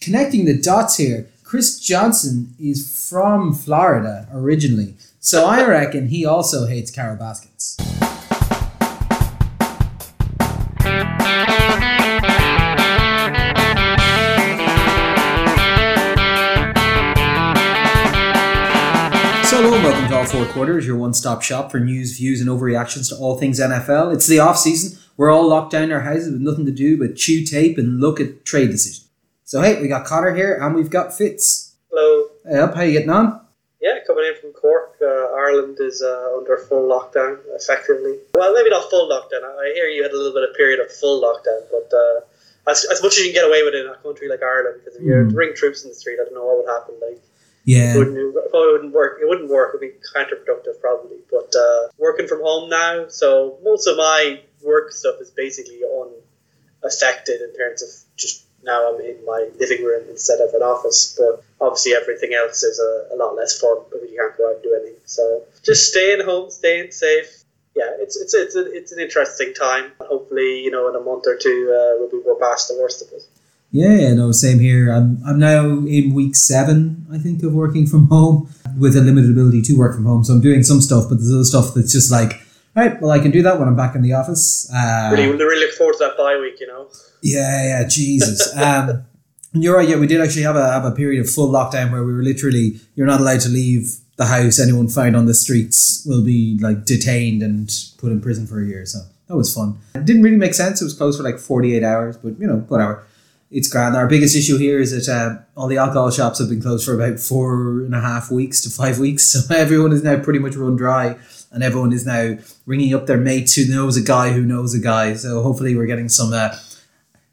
connecting the dots here, Chris Johnson is from Florida originally. So I reckon he also hates Carol Baskins. So hello and welcome to All Four Quarters, your one-stop shop for news, views, and overreactions to all things NFL. It's the off-season. We're all locked down in our houses with nothing to do but chew tape and look at trade decisions. So hey, we got Connor here and we've got Fitz. Hello. Hey up, how you getting on? Yeah, coming in from Cork. Uh, Ireland is uh, under full lockdown, effectively. Well, maybe not full lockdown. I hear you had a little bit of period of full lockdown, but uh, as, as much as you can get away with it in a country like Ireland, because if you're Mm. to bring troops in the street, I don't know what would happen. Like, Yeah. it wouldn't, it probably wouldn't work. It wouldn't work. It would be counterproductive, probably. But uh, working from home now, so most of my work stuff is basically unaffected in terms of just now I'm in my living room instead of an office. But obviously, everything else is a, a lot less fun because you can't go out and do anything. So just staying home, staying safe. Yeah, it's it's it's, a, it's an interesting time. Hopefully, you know, in a month or two, uh, we'll be we're past the worst of it. Yeah, yeah, no, same here. I'm I'm now in week seven, I think, of working from home with a limited ability to work from home. So I'm doing some stuff, but there's other stuff that's just like, right, well, I can do that when I'm back in the office. Uh, Really, really look forward to that bye week. You know. Yeah, yeah, Jesus. Um, you're right. Yeah, we did actually have a have a period of full lockdown where we were literally you're not allowed to leave the house. Anyone found on the streets will be like detained and put in prison for a year. So that was fun. It didn't really make sense. It was closed for like forty eight hours, but you know whatever. It's grand. Our biggest issue here is that uh, all the alcohol shops have been closed for about four and a half weeks to five weeks. So everyone is now pretty much run dry, and everyone is now ringing up their mates who knows a guy who knows a guy. So hopefully we're getting some. Uh,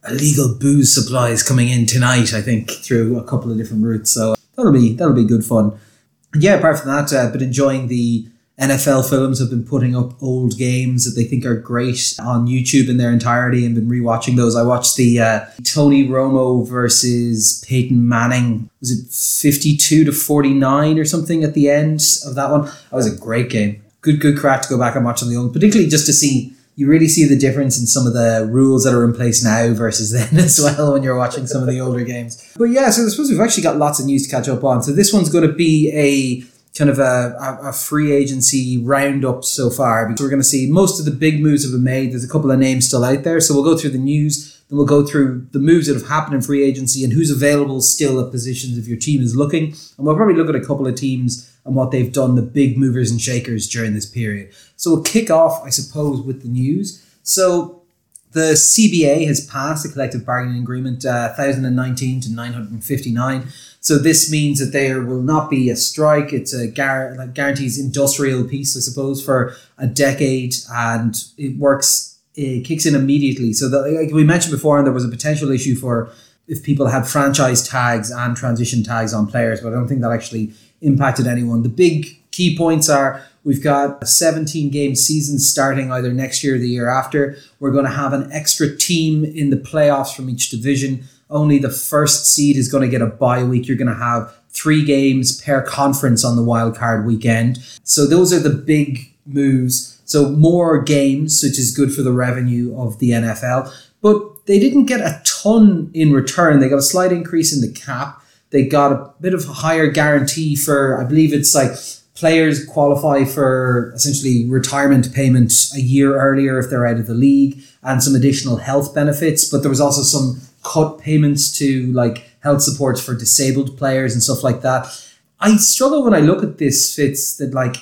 illegal booze supplies coming in tonight. I think through a couple of different routes. So that'll be that'll be good fun. And yeah, apart from that, uh, been enjoying the NFL films. Have been putting up old games that they think are great on YouTube in their entirety, and been rewatching those. I watched the uh, Tony Romo versus Peyton Manning. Was it fifty-two to forty-nine or something at the end of that one? That was a great game. Good, good crack to go back and watch on the old, particularly just to see you really see the difference in some of the rules that are in place now versus then as well when you're watching some of the older games. But yeah, so I suppose we've actually got lots of news to catch up on. So this one's going to be a kind of a, a, a free agency roundup so far because we're going to see most of the big moves have been made. There's a couple of names still out there. So we'll go through the news, then we'll go through the moves that have happened in free agency and who's available still at positions if your team is looking. And we'll probably look at a couple of teams and what they've done, the big movers and shakers during this period. So we'll kick off, I suppose, with the news. So the CBA has passed a collective bargaining agreement, uh, 1019 to 959. So this means that there will not be a strike. It's a gar- like guarantees industrial peace, I suppose, for a decade, and it works. It kicks in immediately. So like we mentioned before, and there was a potential issue for if people had franchise tags and transition tags on players, but I don't think that actually impacted anyone. The big key points are we've got a 17 game season starting either next year or the year after. We're going to have an extra team in the playoffs from each division. Only the first seed is going to get a bye week. You're going to have three games per conference on the wild card weekend. So those are the big moves. So more games, which is good for the revenue of the NFL. But they didn't get a ton in return. They got a slight increase in the cap. They got a bit of a higher guarantee for, I believe it's like players qualify for essentially retirement payment a year earlier if they're out of the league and some additional health benefits. But there was also some cut payments to like health supports for disabled players and stuff like that. I struggle when I look at this, Fitz, that like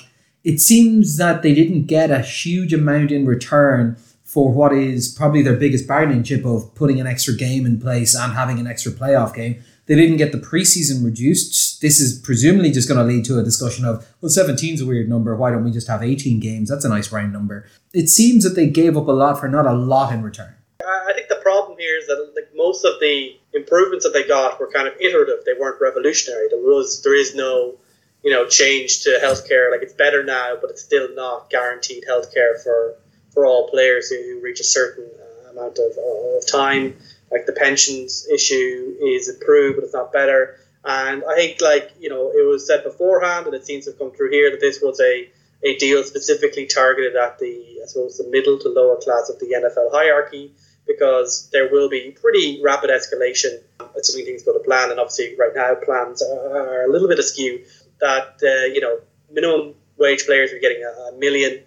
it seems that they didn't get a huge amount in return for what is probably their biggest bargaining chip of putting an extra game in place and having an extra playoff game. They didn't get the preseason reduced. This is presumably just going to lead to a discussion of, well, 17 is a weird number. Why don't we just have 18 games? That's a nice round number. It seems that they gave up a lot for not a lot in return. I think the problem here is that like most of the improvements that they got were kind of iterative. They weren't revolutionary. There was there is no you know change to healthcare. Like it's better now, but it's still not guaranteed healthcare for for all players who, reach a certain uh, amount of, uh, of time. Like the pensions issue is improved, but it's not better. And I think like you know it was said beforehand, and it seems to have come through here that this was a a deal specifically targeted at the I suppose the middle to lower class of the NFL hierarchy because there will be pretty rapid escalation assuming things go to plan. And obviously, right now plans are a little bit askew. That uh, you know, minimum wage players are getting a, a million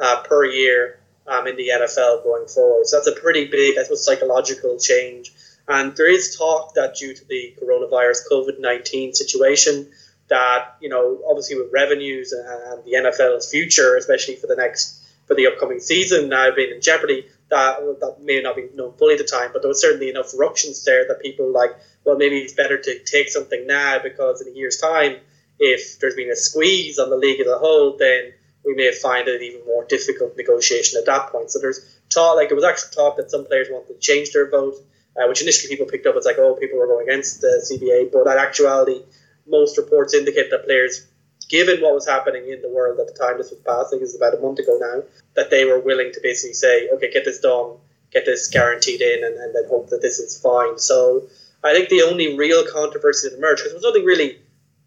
uh, per year um, in the NFL going forward. So that's a pretty big, I suppose, psychological change. And there is talk that due to the coronavirus COVID nineteen situation, that you know, obviously with revenues and, the NFL's future, especially for the next for the upcoming season now being in jeopardy, that that may not be known fully at the time, but there was certainly enough ructions there that people like, well, maybe it's better to take something now because in a year's time, if there's been a squeeze on the league as a whole, then we may find it even more difficult negotiation at that point. So there's talk, like there was actually talk that some players wanted to change their vote, uh, which initially people picked up as like, oh, people were going against the CBA, but in actuality, most reports indicate that players, given what was happening in the world at the time this was passed, I think it's about a month ago now, that they were willing to basically say, okay, get this done, get this guaranteed in, and, and then hope that this is fine. So I think the only real controversy that emerged, because there was nothing really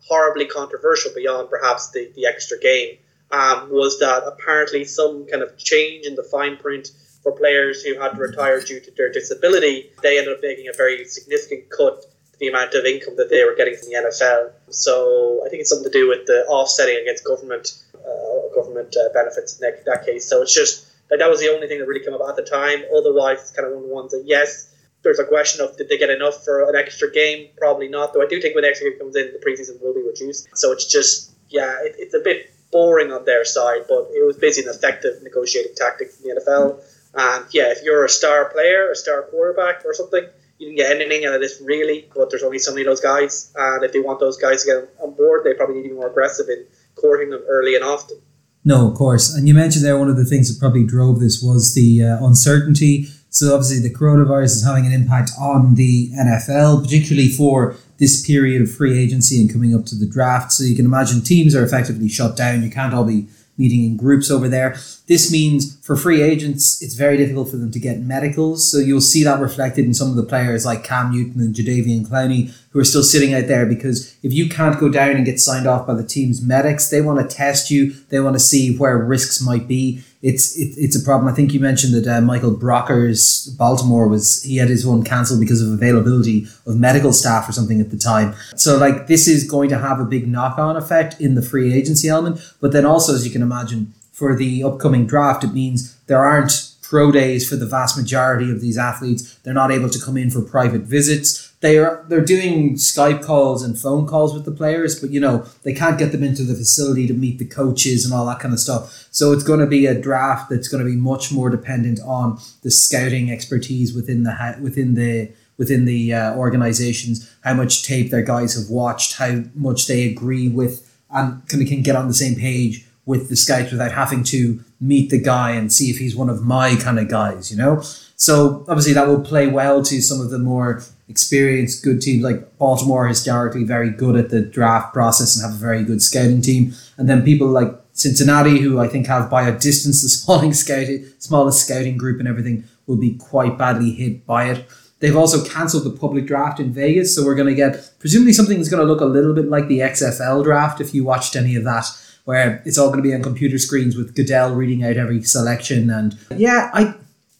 horribly controversial beyond perhaps the, the extra game, um, was that apparently some kind of change in the fine print for players who had to retire due to their disability, they ended up making a very significant cut to the amount of income that they were getting from the NFL. So I think it's something to do with the offsetting against government uh, government uh, benefits in that, that case. So it's just that that was the only thing that really came up at the time. Otherwise, it's kind of one of the ones that yes, there's a question of did they get enough for an extra game? Probably not. Though I do think when the extra game comes in, the preseason will be reduced. So it's just yeah, it, it's a bit boring on their side, but it was basically an effective negotiating tactic from the NFL. And yeah, if you're a star player, a star quarterback, or something, you didn't get anything out of this really. But there's only so many of those guys, and if they want those guys to get on board, they probably need to be more aggressive in courting them early and often. No, of course. And you mentioned there one of the things that probably drove this was the uh, uncertainty. So obviously the coronavirus is having an impact on the NFL, particularly for this period of free agency and coming up to the draft. So you can imagine teams are effectively shut down. You can't all be meeting in groups over there. This means for free agents, it's very difficult for them to get medicals. So you'll see that reflected in some of the players like Cam Newton and Jadeveon Clowney who are still sitting out there because if you can't go down and get signed off by the team's medics, they want to test you. They want to see where risks might be. It's it, it's a problem. I think you mentioned that uh, Michael Brockers Baltimore was he had his one cancelled because of availability of medical staff or something at the time. So like this is going to have a big knock on effect in the free agency element. But then also, as you can imagine, for the upcoming draft, it means there aren't pro days for the vast majority of these athletes. They're not able to come in for private visits. They are they're doing Skype calls and phone calls with the players, but you know they can't get them into the facility to meet the coaches and all that kind of stuff. So it's going to be a draft that's going to be much more dependent on the scouting expertise within the within the within the uh, organizations, how much tape their guys have watched, how much they agree with, and of can get on the same page with the scouts without having to meet the guy and see if he's one of my kind of guys, you know? So obviously that will play well to some of the more experienced good teams like Baltimore historically very good at the draft process and have a very good scouting team. And then people like Cincinnati, who I think have by a distance the smallest scouting smallest scouting group and everything, will be quite badly hit by it. They've also cancelled the public draft in Vegas, so we're going to get presumably something that's going to look a little bit like the XFL draft if you watched any of that where it's all going to be on computer screens with Goodell reading out every selection. And yeah, I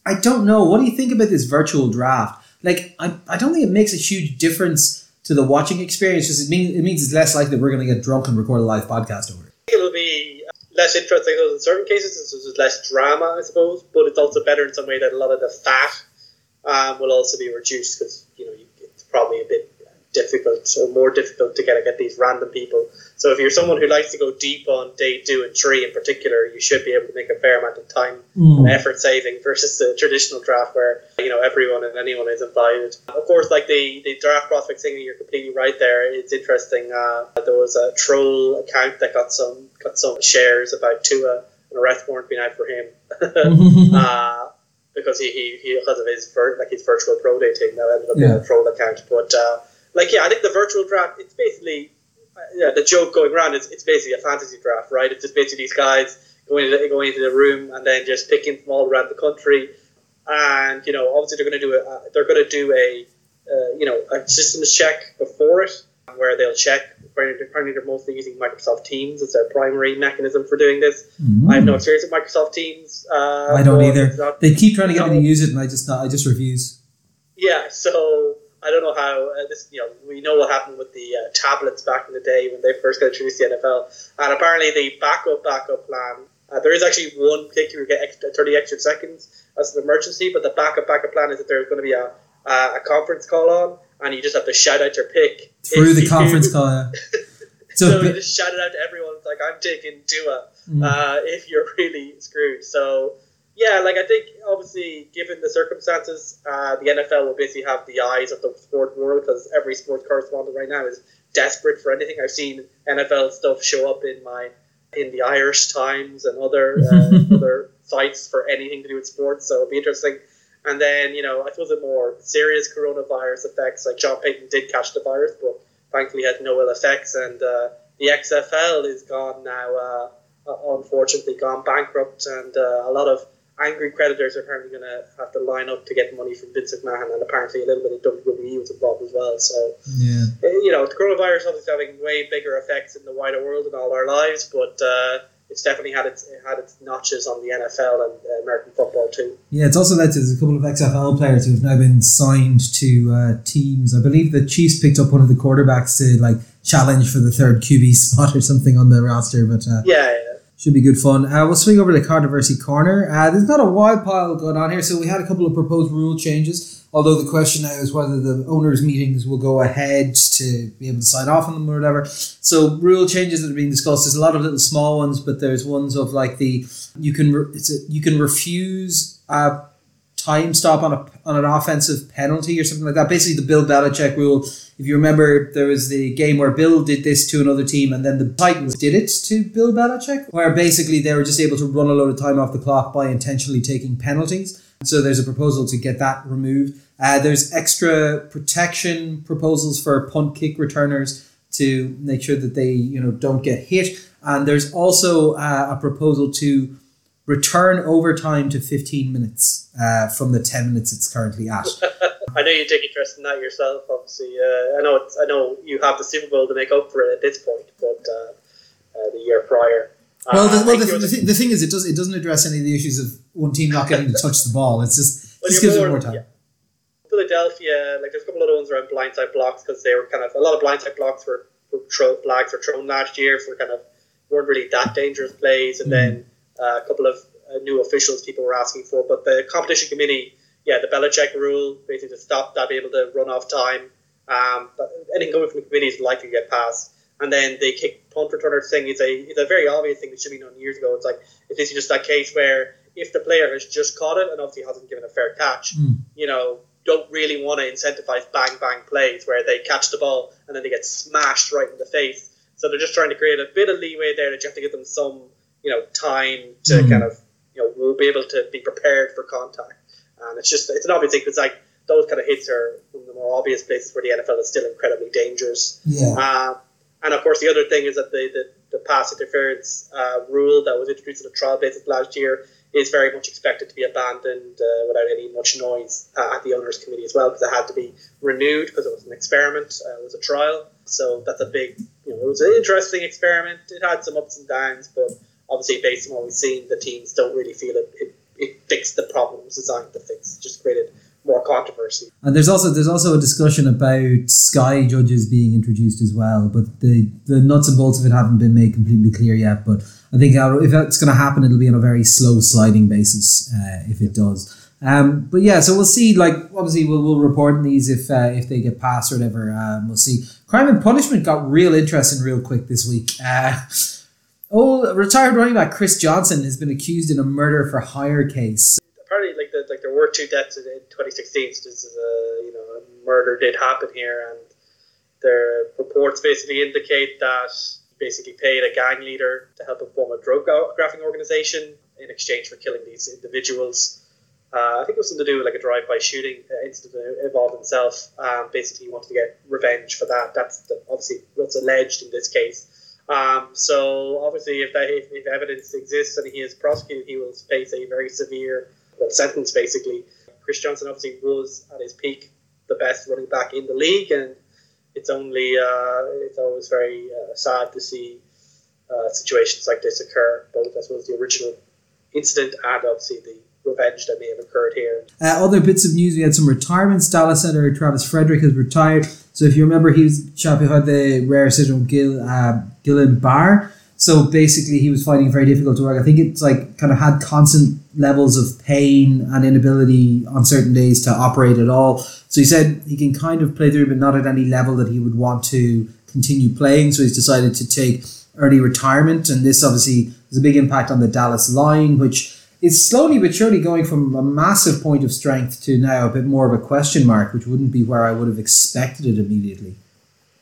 I don't know. What do you think about this virtual draft? Like, I, I don't think it makes a huge difference to the watching experience. Just it means it means it's less likely we're going to get drunk and record a live podcast over it. It'll be less interesting in certain cases. There's less drama, I suppose, but it's also better in some way that a lot of the fat um, will also be reduced because you know it's probably a bit difficult or more difficult to get get these random people. So if you're someone who likes to go deep on day two and three in particular, you should be able to make a fair amount of time mm. and effort saving versus the traditional draft where you know everyone and anyone is invited. Of course, like the, the draft prospect thing, you're completely right there. It's interesting. Uh, there was a troll account that got some got some shares about Tua, an arrest warrant being out for him. uh, because he, he, he because of his like his virtual pro day thing that ended up yeah. being a troll account. But uh, like yeah, I think the virtual draft it's basically uh, yeah the joke going around is it's basically a fantasy draft, right? It's just basically these guys going into going into the room and then just picking from all around the country, and you know obviously they're going to do a they're going to do a uh, you know a systems check before it where they'll check. Apparently, they're mostly using Microsoft Teams as their primary mechanism for doing this. Mm. I have no experience with Microsoft Teams. Uh, I don't either. Not, they keep trying to get me to use it, and I just not. I just refuse. Yeah, so I don't know how uh, this. You know, we know what happened with the uh, tablets back in the day when they first got introduced to the NFL, and apparently the backup backup plan. Uh, there is actually one kick you get extra, 30 extra seconds as an emergency, but the backup backup plan is that there's going to be a, a, a conference call on, and you just have to shout out your pick through the conference call. Yeah. so, so you just shout it out to everyone. It's like I'm taking Tua mm. uh, if you're really screwed. So yeah, like I think obviously given the circumstances, uh, the NFL will basically have the eyes of the sport world because every sports correspondent right now is desperate for anything. I've seen NFL stuff show up in my in the Irish Times and other uh, other sites for anything to do with sports. So it'll be interesting. And then you know I suppose the more serious coronavirus effects, like Sean Payton did catch the virus, but thankfully had no ill effects. And uh, the XFL is gone now, uh, unfortunately gone bankrupt, and uh, a lot of angry creditors are apparently going to have to line up to get money from Vince McMahon, and apparently a little bit of WWE was involved as well. So, yeah, eh, you know, the coronavirus obviously having way bigger effects in the wider world and all our lives, but uh, it's definitely had its it had its notches on the NFL and uh, American football too. Yeah, it's also led to a couple of XFL players who have now been signed to uh, teams. I believe the Chiefs picked up one of the quarterbacks to like challenge for the third QB spot or something on the roster, but uh, yeah should be good fun. Uh, we'll swing over to controversy corner. Uh, there's not a wild pile going on here, so we had a couple of proposed rule changes. Although the question now is whether the owners' meetings will go ahead to be able to sign off on them or whatever. So rule changes that are being discussed. There's a lot of little small ones, but there's ones of like the you can re- it's a, you can refuse a time stop on a on an offensive penalty or something like that. Basically, the Bill Belichick rule if you remember, there was the game where Bill did this to another team, and then the Titans did it to Bill Belichick, where basically they were just able to run a load of time off the clock by intentionally taking penalties. So there's a proposal to get that removed. Uh, there's extra protection proposals for punt kick returners to make sure that they you know don't get hit, and there's also uh, a proposal to return overtime to 15 minutes uh, from the 10 minutes it's currently at. I know you take interest in that yourself. Obviously, uh, I know it's, I know you have the Super Bowl to make up for it at this point, but uh, uh the year prior. Well, the, uh, well, the, the, th- the, thing is, it does it doesn't address any of the issues of one team not getting to touch the ball. It's just well, just gives more, it more time. Yeah. Philadelphia, like there's a couple of other ones around blindside blocks because they were kind of a lot of blindside blocks were, were flags were thrown last year for kind of weren't really that dangerous plays, and mm. then uh, a couple of uh, new officials people were asking for. But the competition committee yeah, the Belichick rule, basically to stop that, be able to run off time. Um, but anything coming from the committee is likely to get passed. And then the kick punt returner thing is a it's a very obvious thing that should be done years ago. It's like it's basically just that case where if the player has just caught it and obviously hasn't given a fair catch, mm. you know, don't really want to incentivize bang bang plays where they catch the ball and then they get smashed right in the face. So they're just trying to create a bit of leeway there that you have to give them some, you know, time to mm. kind of, you know, we'll be able to be prepared for contact and it's just it's an obvious thing because like those kind of hits are one of the more obvious places where the NFL is still incredibly dangerous. Yeah. Uh, and of course, the other thing is that the the, the pass interference uh, rule that was introduced on a trial basis last year is very much expected to be abandoned uh, without any much noise uh, at the owners committee as well because it had to be renewed because it was an experiment, uh, it was a trial. So that's a big, you know, it was an interesting experiment. It had some ups and downs, but obviously based on what we've seen, the teams don't really feel it, it it fixed the problems designed to fix. It just created more controversy. And there's also there's also a discussion about sky judges being introduced as well, but the the nuts and bolts of it haven't been made completely clear yet. But I think if that's going to happen, it'll be on a very slow sliding basis uh, if it does. Um, but yeah, so we'll see. Like obviously, we'll, we'll report on these if uh, if they get passed or whatever. Um, we'll see. Crime and punishment got real interesting real quick this week. Uh, Oh, retired running back Chris Johnson has been accused in a murder for hire case. Apparently, like the, like there were two deaths in 2016. So this is a you know a murder did happen here, and the reports basically indicate that he basically paid a gang leader to help him form a drug trafficking organization in exchange for killing these individuals. Uh, I think it was something to do with like a drive-by shooting incident involved himself. Um, basically, he wanted to get revenge for that. That's the, obviously what's alleged in this case. Um, so obviously, if that if, if, evidence exists and he is prosecuted, he will face a very severe sentence. Basically, Chris Johnson obviously was at his peak the best running back in the league, and it's only uh, it's always very uh, sad to see uh, situations like this occur. Both as well as the original incident and obviously the revenge that may have occurred here. Uh, other bits of news: we had some retirements. Dallas center Travis Frederick has retired. So if you remember, he was chap who had the rare syndrome Gil uh, Guillain Barre. So basically, he was finding it very difficult to work. I think it's like kind of had constant levels of pain and inability on certain days to operate at all. So he said he can kind of play through, but not at any level that he would want to continue playing. So he's decided to take early retirement, and this obviously has a big impact on the Dallas line, which is slowly but surely going from a massive point of strength to now a bit more of a question mark, which wouldn't be where I would have expected it immediately.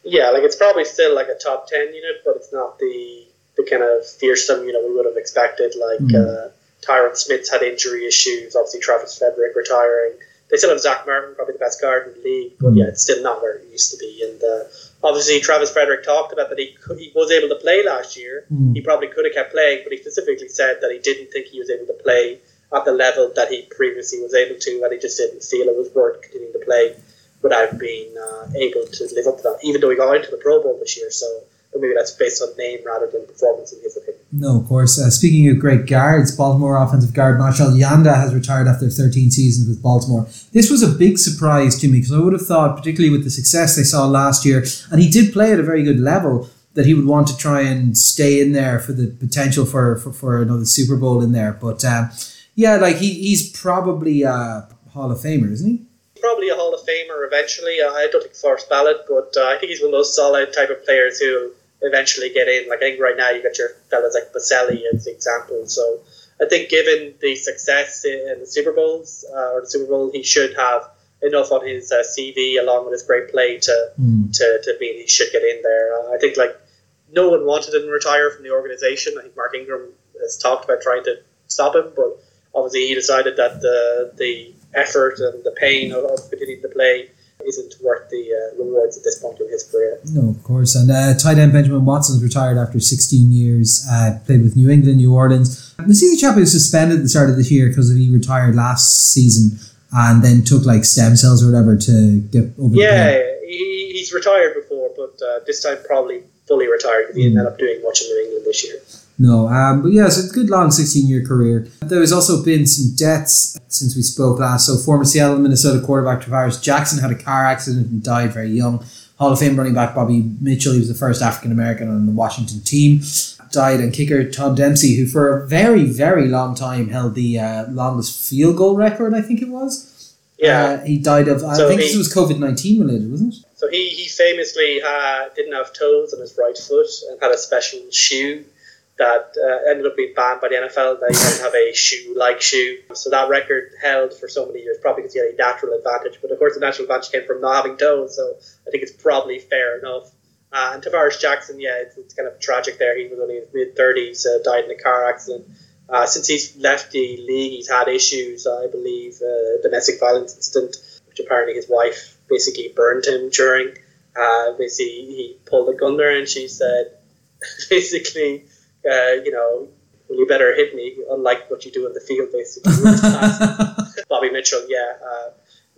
Yeah, like it's probably still like a top ten unit, but it's not the the kind of fearsome you know we would have expected. Like mm. uh, Tyron Smith's had injury issues, obviously Travis Frederick retiring. They still have Zach Martin, probably the best guard in the league, but mm. yeah, it's still not where it used to be. And uh, obviously, Travis Frederick talked about that he could, he was able to play last year. Mm. He probably could have kept playing, but he specifically said that he didn't think he was able to play at the level that he previously was able to, and he just didn't feel it was worth continuing to play without being uh, able to live up to that. Even though he got into the Pro Bowl this year, so maybe that's based on name rather than performance in his opinion. No, of course. Uh, speaking of great guards, Baltimore offensive guard Marshal Yanda has retired after 13 seasons with Baltimore. This was a big surprise to me because I would have thought, particularly with the success they saw last year, and he did play at a very good level, that he would want to try and stay in there for the potential for, for, for another Super Bowl in there. But um, yeah, like he, he's probably a Hall of Famer, isn't he? Probably a Hall of Famer eventually. I don't think first ballot, but uh, I think he's one of those solid type of players who eventually get in. Like I think right now you got your fellas like Baselli as the example. So I think given the success in the Super Bowls uh, or the Super Bowl, he should have enough on his uh, CV along with his great play to mm. to to mean he should get in there. Uh, I think like no one wanted him to retire from the organization. I think Mark Ingram has talked about trying to stop him, but obviously he decided that the the effort and the pain of, of continuing to play isn't worth the uh, rewards at this point in his career. No, of course. And uh, tight end Benjamin Watson's retired after 16 years. Uh, played with New England, New Orleans. The season chap was suspended at the start of this year because he retired last season and then took like stem cells or whatever to get over. Yeah, he, he's retired before, but uh, this time probably fully retired because he didn't end up doing much in New England this year. No, um, but yeah, so it's a good long 16 year career. There has also been some deaths since we spoke last. So, former Seattle Minnesota quarterback Tarvaris Jackson had a car accident and died very young. Hall of Fame running back Bobby Mitchell, he was the first African American on the Washington team, died. And kicker Todd Dempsey, who for a very, very long time held the uh, longest field goal record, I think it was. Yeah. Uh, he died of, I think he, this was COVID 19 related, wasn't it? So, he, he famously uh, didn't have toes on his right foot and had a special shoe that uh, ended up being banned by the NFL. He didn't have a shoe-like shoe, so that record held for so many years, probably because he had a natural advantage. But of course, the natural advantage came from not having toes, so I think it's probably fair enough. Uh, and Tarvaris Jackson, yeah, it's, it's, kind of tragic there. He was only in his mid thirties, uh, died in a car accident. Uh, since he's left the league, he's had issues, I believe, uh, domestic violence incident, which apparently his wife basically burned him during. Uh, basically, he pulled a gun there, and she said, basically uh, you know, well, you better hit me, unlike what you do in the field, basically. Bobby Mitchell, yeah. Uh,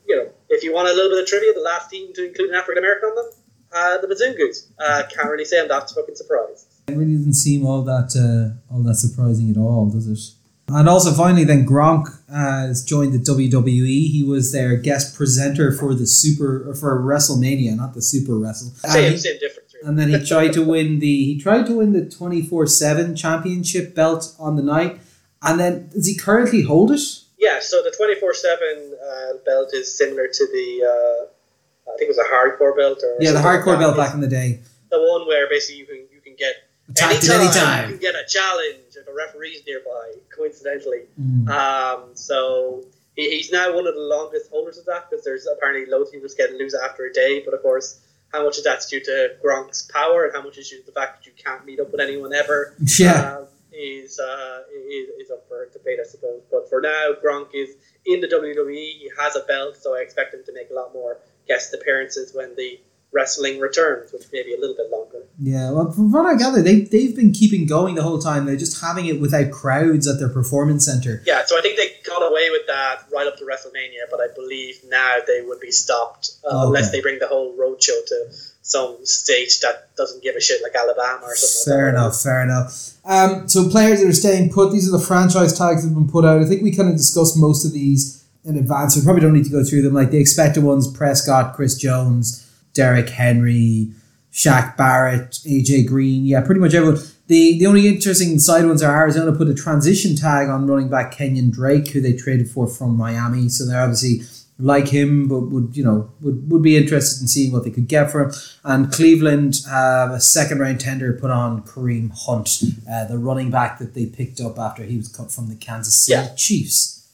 you know, if you want a little bit of trivia, the last team to include an African American on them, uh, the Bazungus. Uh, can't really say I'm that fucking surprised. It really doesn't seem all that uh, all that surprising at all, does it? And also, finally, then Gronk uh, has joined the WWE. He was their guest presenter for the Super for WrestleMania, not the Super Wrestle. Same, same difference and then he tried to win the he tried to win the twenty four seven championship belt on the night, and then does he currently hold it? Yeah, so the twenty four seven uh, belt is similar to the uh, I think it was a hardcore belt or yeah the hardcore like belt back in the day. The one where basically you can you can get attacked anytime, at any time. You can get a challenge if a referee's nearby. Coincidentally, mm. um, so he's now one of the longest holders of that because there's apparently loads of people just getting loose after a day. But of course, how much of that's due to Gronk's power and how much is due to the fact that you can't meet up with anyone ever. Yeah. Um, is, uh, is, is up for debate, I suppose. But for now, Gronk is in the WWE. He has a belt, so I expect him to make a lot more guest appearances when the wrestling returns, which may be a little bit longer. Yeah, well, from what I gather, they they've been keeping going the whole time. They're just having it without crowds at their performance center. Yeah, so I think they got away with that right up to WrestleMania, but I believe now they would be stopped uh, Okay. unless they bring the whole roadshow to some state that doesn't give a shit like Alabama or something. Fair like that. enough, fair enough. Um, so players that are staying put, these are the franchise tags that have been put out. I think we kind of discussed most of these in advance. We probably don't need to go through them. Like the expected ones: Prescott, Chris Jones, Derrick Henry, Shaq Barrett, AJ Green. Yeah, pretty much everyone. The the only interesting side ones are Arizona put a transition tag on running back Kenyan Drake, who they traded for from Miami. So they're obviously like him, but would you know would, would be interested in seeing what they could get for him. And Cleveland have a second round tender put on Kareem Hunt, uh, the running back that they picked up after he was cut from the Kansas City Yeah. Chiefs.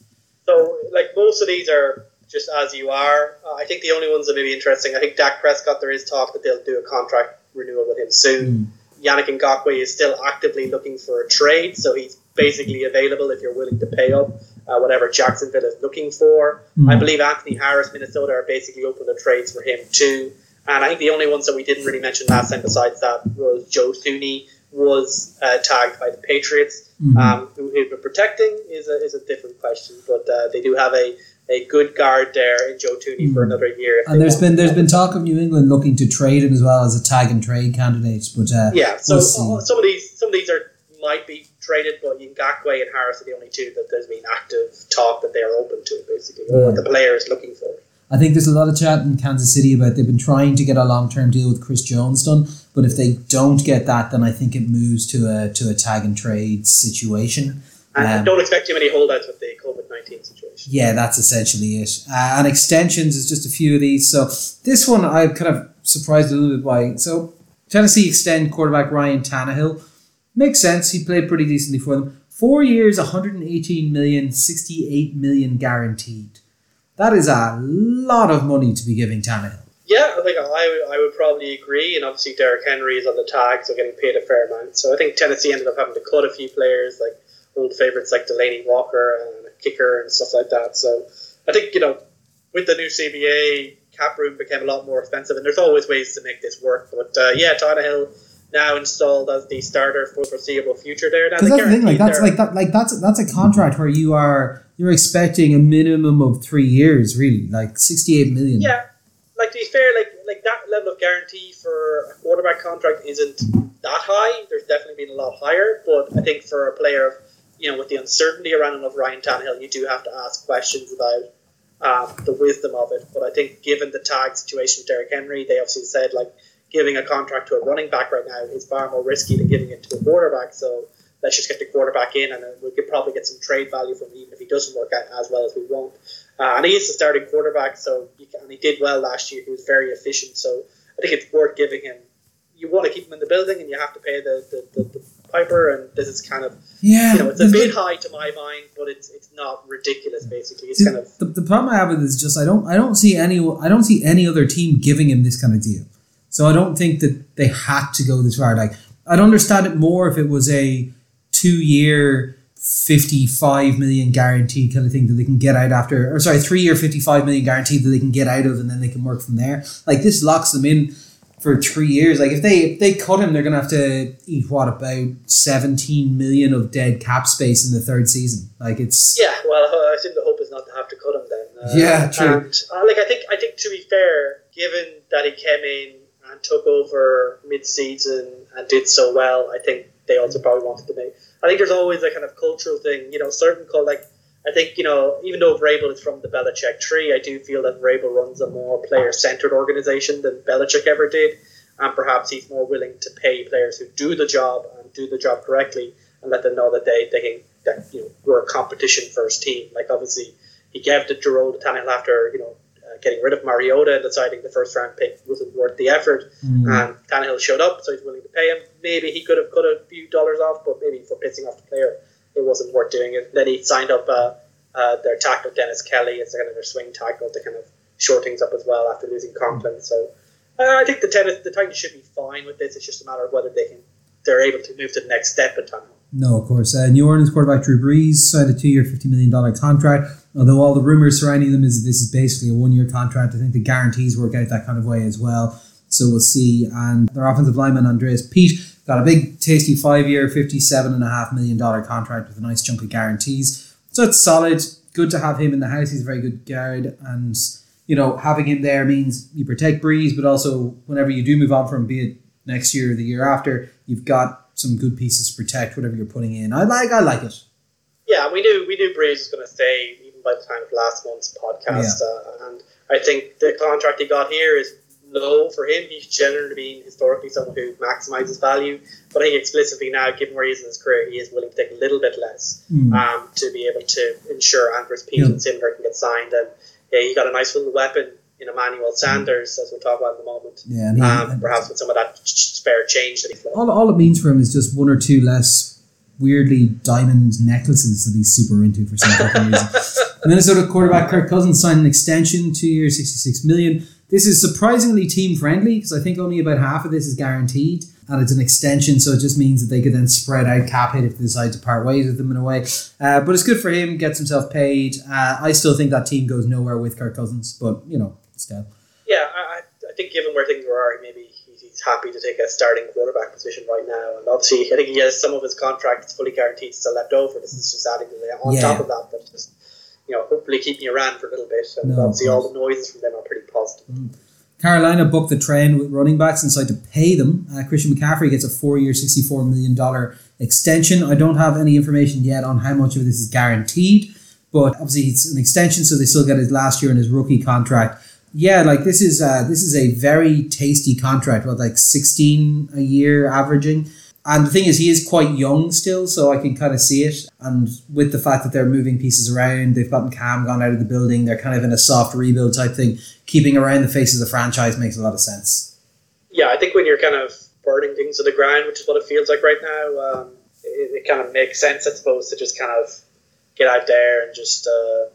So, like most of these are just as you are. Uh, I think the only ones that may be interesting. I think Dak Prescott. There is talk that they'll do a contract renewal with him soon. Yannick Ngakoue is still actively looking for a trade, so he's basically available if you're willing to pay up uh, whatever Jacksonville is looking for. Hmm. I believe Anthony Harris, Minnesota, are basically open to trades for him too. And I think the only ones that we didn't really mention last time, besides that, was Joe Thuney was uh, tagged by the Patriots. Mhm. Um, who he's been protecting is a, is a different question, but uh, they do have a, a good guard there in Joe Thuney for Mm. another year. And there's been there's been talk of New England looking to trade him as well as a tag and trade candidate, but uh, yeah. So we'll some of these some of these are might be traded, but Ngakoue and Harris are the only two that there's been active talk that they are open to, basically, or Yeah. the player is looking for. I think there's a lot of chat in Kansas City about they've been trying to get a long term deal with Chris Jones done, but if they don't get that, then I think it moves to a to a tag and trade situation. And Um, don't expect too many holdouts with the COVID nineteen situation. Yeah, that's essentially it. Uh, and extensions is just a few of these. So this one I'm kind of surprised a little bit by. So Tennessee extend quarterback Ryan Tannehill. Makes sense. He played pretty decently for them. Four years, 118 million, 68 million guaranteed. That is a lot of money to be giving Tannehill. Yeah, I think I would, I would probably agree. And obviously, Derrick Henry is on the tag, so getting paid a fair amount. So I think Tennessee ended up having to cut a few players, like old favorites like Delanie Walker and kicker and stuff like that. So I think, you know, with the new CBA, cap room became a lot more expensive, and there's always ways to make this work. But uh, yeah, Tannehill now installed as the starter for foreseeable future there. Because that's the thing, like that's like that, like that's that's a contract where you are you're expecting a minimum of three years, really, like 68 million. Yeah, like to be fair, like like that level of guarantee for a quarterback contract isn't that high. There's definitely been a lot higher, but I think for a player of you know with the uncertainty around and of Ryan Tannehill, you do have to ask questions about um, the wisdom of it. But I think given the tag situation with Derrick Henry, they obviously said like giving a contract to a running back right now is far more risky than giving it to a quarterback. So let's just get the quarterback in, and we could probably get some trade value from him, even if he doesn't work out as well as we want. Uh, and he is the starting quarterback, so and he did well last year. He was very efficient, so I think it's worth giving him. You want to keep him in the building, and you have to pay the, the, the, the piper. And this is kind of yeah. you know it's a bit high to my mind, but it's it's not ridiculous. Basically, it's See, kind of the, the problem I have with it is just I don't I don't see any I don't see any other team giving him this kind of deal. So I don't think that they had to go this far. Like I'd understand it more if it was a two year fifty five million guaranteed kind of thing that they can get out after or sorry, three year fifty five million guaranteed that they can get out of and then they can work from there. Like this locks them in for three years. Like if they if they cut him, they're gonna have to eat what about seventeen million of dead cap space in the third season. Like it's yeah. Well, I think the hope is not to have to cut him then. Uh, Yeah, true. And uh, like I think I think to be fair, given that he came in and took over mid-season and did so well, I think they also probably wanted to make. I think there's always a kind of cultural thing, you know, certain cult like. I think you know, even though Vrabel is from the Belichick tree, I do feel that Vrabel runs a more player-centered organization than Belichick ever did, and perhaps he's more willing to pay players who do the job and do the job correctly, and let them know that they they can that you know we're a competition first team. Like obviously, he gave to Jerome to Tannehill after you know uh, getting rid of Mariota and deciding the first round pick wasn't worth the effort. Mm. And Tannehill showed up, so he's willing to pay him. Maybe he could have cut a few dollars off, but maybe for pissing off the player, it wasn't worth doing it. Then he signed up uh, uh, their tackle Dennis Kelly as kind of their swing tackle to kind of shore things up as well after losing Conklin. So uh, I think the tennis, the Titans should be fine with this. It's just a matter of whether they can they're able to move to the next step in Tannehill. No, of course. Uh, New Orleans quarterback Drew Brees signed a two-year, fifty million dollar contract. Although all the rumors surrounding them is that this is basically a one-year contract. I think the guarantees work out that kind of way as well. So we'll see. And their offensive lineman, Andrus Peat, got a big, tasty five year, $57.5 million contract with a nice chunk of guarantees. So it's solid. Good to have him in the house. He's a very good guard. And, you know, having him there means you protect Brees, but also whenever you do move on from, be it next year or the year after, you've got some good pieces to protect whatever you're putting in. I like I like it. Yeah, we knew we knew Brees was going to stay even by the time of last month's podcast, yeah. uh, and I think the contract he got here is low for him. He's generally been historically someone who maximizes value, but I think explicitly now, given where he is in his career, he is willing to take a little bit less mm. um, to be able to ensure Andrus Peat yeah. and Simber can get signed. And yeah, he got a nice little weapon in Emmanuel Sanders, as we'll talk about in a moment. Yeah, he, um, perhaps with some of that spare change that he's. All, all it means for him is just one or two less weirdly diamond necklaces that he's super into for some fucking reason. Minnesota quarterback Kirk Cousins signed an extension, two years, sixty-six million. This is surprisingly team friendly because I think only about half of this is guaranteed, and it's an extension, so it just means that they could then spread out cap hit if they decide to part ways with them in a way. Uh, but it's good for him, gets himself paid. Uh, I still think that team goes nowhere with Kirk Cousins, but you know, still. Yeah, I, I think given where things are, maybe he's happy to take a starting quarterback position right now. And obviously, I think he has some of his contract fully guaranteed still left over. This is just adding on yeah. top of that, but just you know, hopefully keeping you around for a little bit. And no, obviously, all the noises from them are pretty positive. Mm. Carolina booked the trend with running backs and decided to pay them. Uh, Christian McCaffrey gets a four-year, sixty-four million dollar extension. I don't have any information yet on how much of this is guaranteed, but obviously it's an extension, so they still get his last year in his rookie contract yeah, like this is uh, this is a very tasty contract. What like sixteen a year averaging. And the thing is, he is quite young still, so I can kind of see it. And with the fact that they're moving pieces around, they've gotten Cam gone out of the building, they're kind of in a soft rebuild type thing. Keeping around the face of the franchise makes a lot of sense. Yeah, I think when you're kind of burning things to the ground, which is what it feels like right now, um, it, it, kind of makes sense, I suppose, to just kind of get out there and just uh,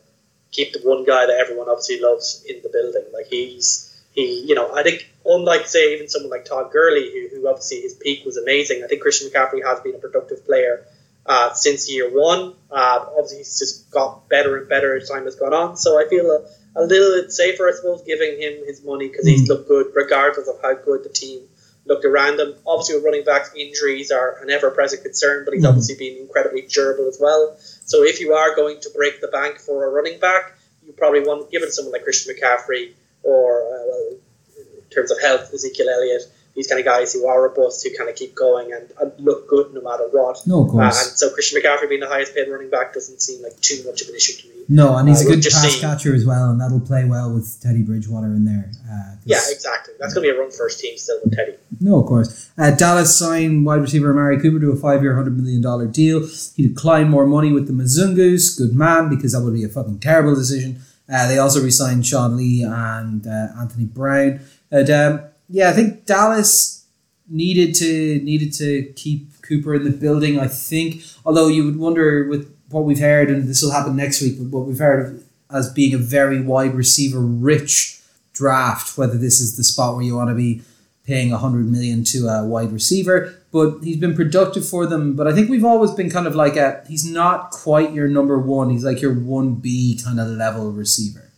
keep the one guy that everyone obviously loves in the building. Like he's he, you know, I think unlike say even someone like Todd Gurley, who, who obviously his peak was amazing. I think Christian McCaffrey has been a productive player uh, since year one. Uh, obviously, he's just got better and better as time has gone on. So I feel a, a little bit safer, I suppose, giving him his money because he's mm. looked good regardless of how good the team looked around him. Obviously, with running backs, injuries are an ever-present concern, but he's mm. obviously been incredibly durable as well. So if you are going to break the bank for a running back, you probably want given someone like Christian McCaffrey or uh, in terms of health, Ezekiel Elliott, these kind of guys who are robust, who kind of keep going and, and look good no matter what. No, of course. Uh, and so Christian McCaffrey being the highest paid running back doesn't seem like too much of an issue to me. No, and he's uh, a good pass catcher as well, and that'll play well with Teddy Bridgewater in there. Uh, yeah, exactly. That's going to be a run first team still with Teddy. No, of course. Uh, Dallas signed wide receiver Amari Cooper to a five-year, hundred million dollar deal. He declined more money with the Mizungus. Good man, because that would be a fucking terrible decision. Uh, they also re-signed Sean Lee and uh, Anthony Brown. And um, yeah, I think Dallas needed to needed to keep Cooper in the building. I think, although you would wonder with what we've heard, and this will happen next week, but what we've heard as being a very wide receiver rich draft, whether this is the spot where you want to be paying a hundred million to a wide receiver. But he's been productive for them. But I think we've always been kind of like a he's not quite your number one. He's like your one B kind of level receiver.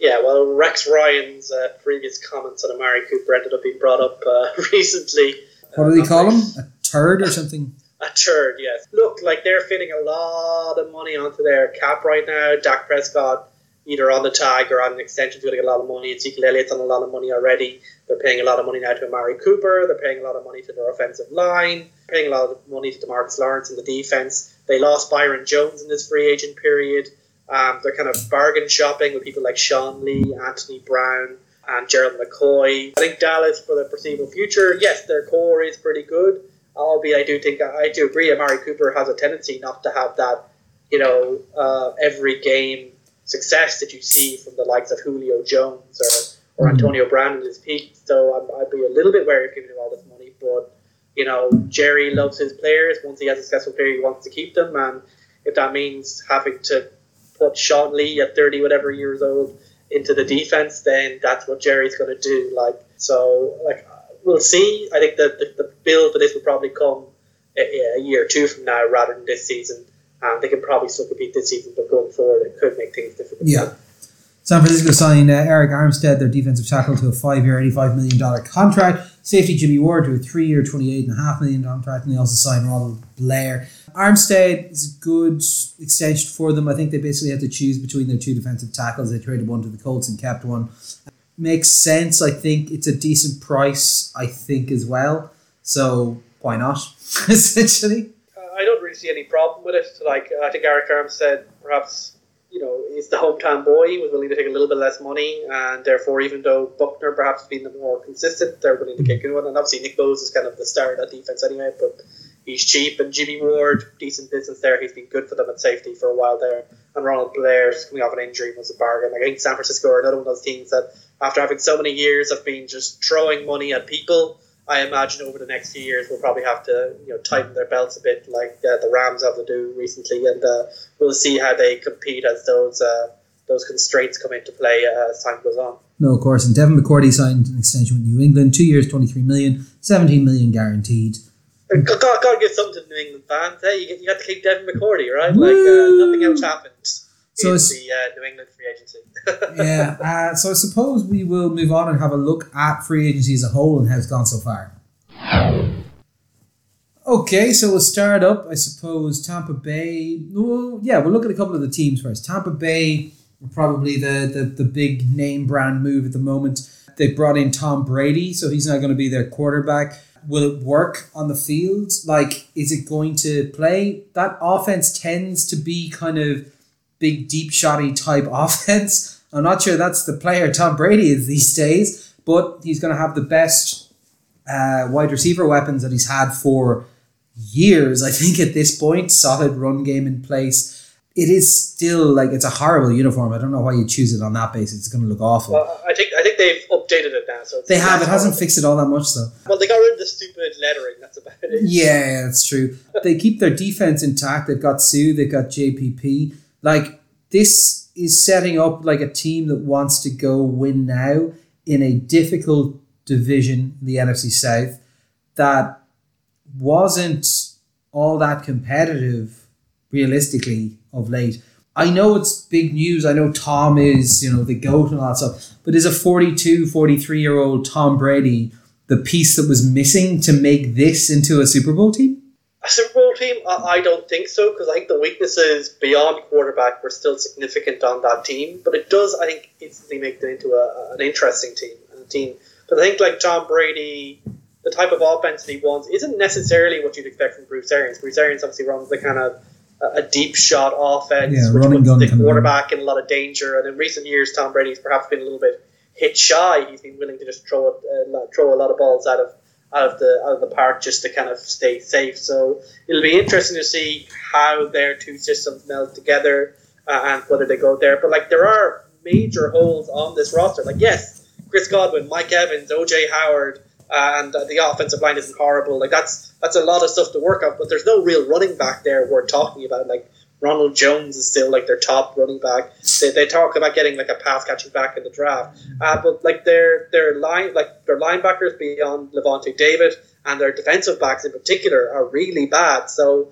Yeah, well, Rex Ryan's uh, previous comments on Amari Cooper ended up being brought up uh, recently. What do they call him? A turd or something? A turd, yes. Look, like they're fitting a lot of money onto their cap right now. Dak Prescott either on the tag or on an extension to get a lot of money. Ezekiel Elliott's on a lot of money already. They're paying a lot of money now to Amari Cooper. They're paying a lot of money to their offensive line. They're Paying a lot of money to Demarcus Lawrence in the defense. They lost Byron Jones in this free agent period. Um, they're kind of bargain shopping with people like Sean Lee, Anthony Brown, and Gerald McCoy. I think Dallas for the foreseeable future, yes, their core is pretty good. Albeit, I do think I do agree. Amari Cooper has a tendency not to have that, you know, uh, every game success that you see from the likes of Julio Jones or, or mm-hmm. Antonio Brown at his peak. So i would be a little bit wary of giving him all this money. But, you know, Jerry loves his players. Once he has a successful player, he wants to keep them. And if that means having to put Sean Lee at 30 whatever years old into the defense, then that's what Jerry's going to do. Like, so, like, we'll see. I think that the, the build for this will probably come a, a year or two from now rather than this season. Um, they can probably still compete this season, but going forward, it could make things difficult. Yeah. San Francisco signed uh, Arik Armstead, their defensive tackle, to a five-year, $85 million contract. Safety Jimmy Ward to a three-year, $28.5 million contract. And they also signed Ronald Blair. Armstead is a good extension for them. I think they basically had to choose between their two defensive tackles. They traded one to the Colts and kept one. Makes sense. I think it's a decent price, I think, as well. So why not, essentially? Uh, really see any problem with it. Like, I think Eric said perhaps you know, he's the hometown boy. He was willing to take a little bit less money, and therefore, even though Buckner perhaps been the more consistent, they're willing to kick in one. And obviously, Nick Bosa is kind of the star of that defense anyway, but he's cheap. And Jimmy Ward, decent business there. He's been good for them at safety for a while there. And Ronald Blair's coming off an injury was a bargain. Like, I think San Francisco are another one of those teams that, after having so many years of being just throwing money at people, I imagine over the next few years we'll probably have to you know tighten their belts a bit, like uh, the Rams have to do recently, and uh, we'll see how they compete as those uh, those constraints come into play uh, as time goes on. No, of course. And Devin McCourty signed an extension with New England, two years, twenty three million, 17 million guaranteed. Got to give something to New England fans. Hey, you, you got to keep Devin McCourty, right? Like uh, nothing else happened. So it's the uh, New England free agency. yeah, uh, so I suppose we will move on and have a look at free agency as a whole and how it's gone so far. Okay, so we'll start up. I suppose Tampa Bay. Well, yeah, we'll look at a couple of the teams first. Tampa Bay probably the, the the big name brand move at the moment. They brought in Tom Brady, so he's now going to be their quarterback. Will it work on the field? Like, is it going to play? That offense tends to be kind of big, deep shotty type offense. I'm not sure that's the player Tom Brady is these days, but he's going to have the best uh, wide receiver weapons that he's had for years. I think at this point, solid run game in place. It is still like it's a horrible uniform. I don't know why you choose it on that basis. It's going to look awful. Well, I think I think they've updated it now. So they have. It hasn't fixed it all that much though. Well, they got rid of the stupid lettering. That's about it. Yeah, that's true. they keep their defense intact. They've got Suh. They've got JPP. Like this is setting up like a team that wants to go win now in a difficult division, the NFC South, that wasn't all that competitive realistically of late. I know it's big news. I know Tom is, you know, the GOAT and all that stuff. But is a 42, 43 year old Tom Brady the piece that was missing to make this into a Super Bowl team? A Super Bowl team? I don't think so because I think the weaknesses beyond quarterback were still significant on that team. But it does, I think, instantly make them into a, an interesting team. A team but I think like Tom Brady, the type of offense he wants isn't necessarily what you'd expect from Bruce Arians. Bruce Arians obviously runs the kind of a deep shot offense, yeah, which puts the quarterback in a lot of danger. And in recent years, Tom Brady's perhaps been a little bit hit shy. He's been willing to just throw uh, throw a lot of balls out of out of the out of the park just to kind of stay safe. So it'll be interesting to see how their two systems meld together uh, and whether they go there. But like there are major holes on this roster. Like yes, Chris Godwin, Mike Evans, OJ Howard, uh, and uh, the offensive line isn't horrible. Like that's that's a lot of stuff to work on, but there's no real running back there we're talking about. Like Ronald Jones is still like their top running back. They, they talk about getting like a pass catching back in the draft, uh, but like their their line like their linebackers beyond Lavonte David and their defensive backs in particular are really bad. So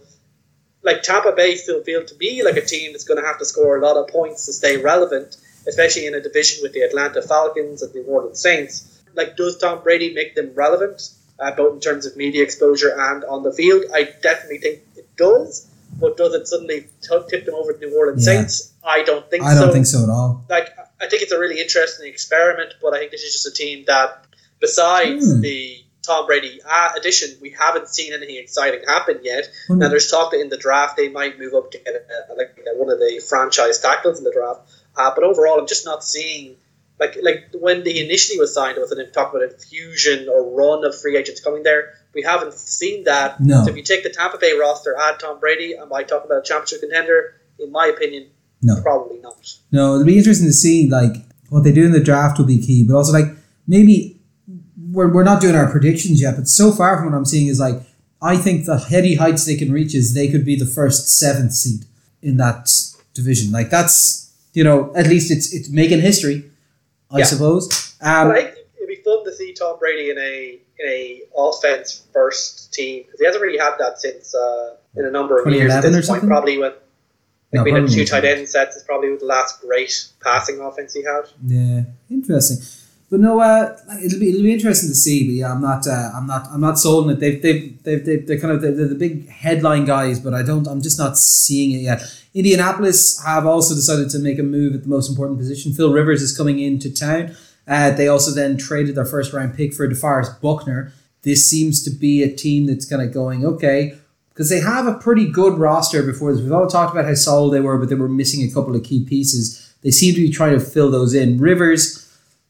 like Tampa Bay still feel to be like a team that's going to have to score a lot of points to stay relevant especially in a division with the Atlanta Falcons and the New Orleans Saints. Like, does Tom Brady make them relevant, uh, both in terms of media exposure and on the field? I definitely think it does. But does it suddenly t- tip them over to New Orleans yeah. Saints? I don't think so. I don't think so at all. Like, I think it's a really interesting experiment, but I think this is just a team that, besides hmm. the Tom Brady uh, addition, we haven't seen anything exciting happen yet. Hmm. Now, there's talk that in the draft they might move up to get a, a, like one of the franchise tackles in the draft. Uh, but overall, I'm just not seeing like like when they initially was signed was an talk about infusion or run of free agents coming there. We haven't seen that. No. So if you take the Tampa Bay roster, add Tom Brady, am I talking about a championship contender? In my opinion, no, probably not. No, it'll be interesting to see like what they do in the draft will be key, but also like maybe we're, we're not doing our predictions yet, but so far from what I'm seeing is like I think the heady heights they can reach is they could be the first seventh seed in that division. Like that's you know, at least it's it's making history, I yeah. suppose. Um, I think it'd be fun to see Tom Brady in a in a offense first team because he hasn't really had that since uh, in a number of years. At this point, probably when Like No, being the two tight change. end sets is probably the last great passing offense he had. Yeah, interesting. But no, uh, it'll be it'll be interesting to see. But yeah, I'm not uh, I'm not I'm not sold on it. They've they've they've, they've they're kind of they're, they're the big headline guys, but I don't I'm just not seeing it yet. Indianapolis have also decided to make a move at the most important position. Phil Rivers is coming into town. Uh, they also then traded their first round pick for DeForest Buckner. This seems to be a team that's kind of going okay because they have a pretty good roster before this. We've all talked about how solid they were, but they were missing a couple of key pieces. They seem to be trying to fill those in. Rivers,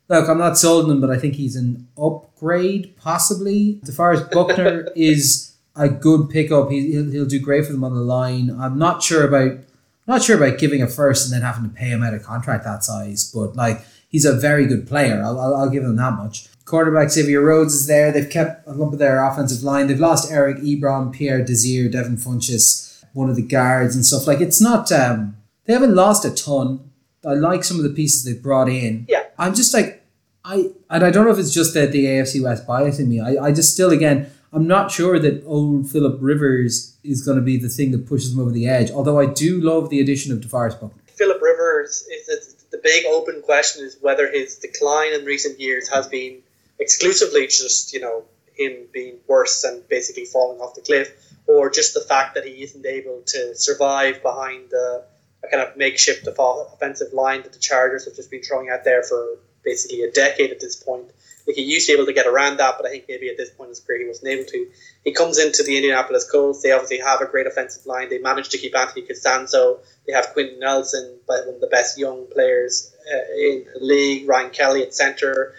look, I'm not sold on him, but I think he's an upgrade, possibly. DeForest Buckner is a good pickup. He, he'll, he'll do great for them on the line. I'm not sure about not sure about giving a first and then having to pay him out a contract that size, but like he's a very good player. I'll, I'll, I'll give him that much. Quarterback Xavier Rhodes is there. They've kept a lump of their offensive line. They've lost Eric Ebron, Pierre Desir, Devin Funchess, one of the guards and stuff. Like it's not. Um, they haven't lost a ton. I like some of the pieces they've brought in. Yeah. I'm just like I and I don't know if it's just the the AFC West bias in me. I, I just still again I'm not sure that old Philip Rivers is going to be the thing that pushes him over the edge. Although I do love the addition of DeForest Buckner. Philip Rivers is the big open question is whether his decline in recent years has been exclusively just you know him being worse and basically falling off the cliff, or just the fact that he isn't able to survive behind the a kind of makeshift offensive line that the Chargers have just been throwing out there for basically a decade at this point. Like he used to be able to get around that, but I think maybe at this point in his career he wasn't able to. He comes into the Indianapolis Colts. They obviously have a great offensive line. They managed to keep Anthony Castonzo. They have Quenton Nelson, but one of the best young players uh, in the league. Ryan Kelly at center.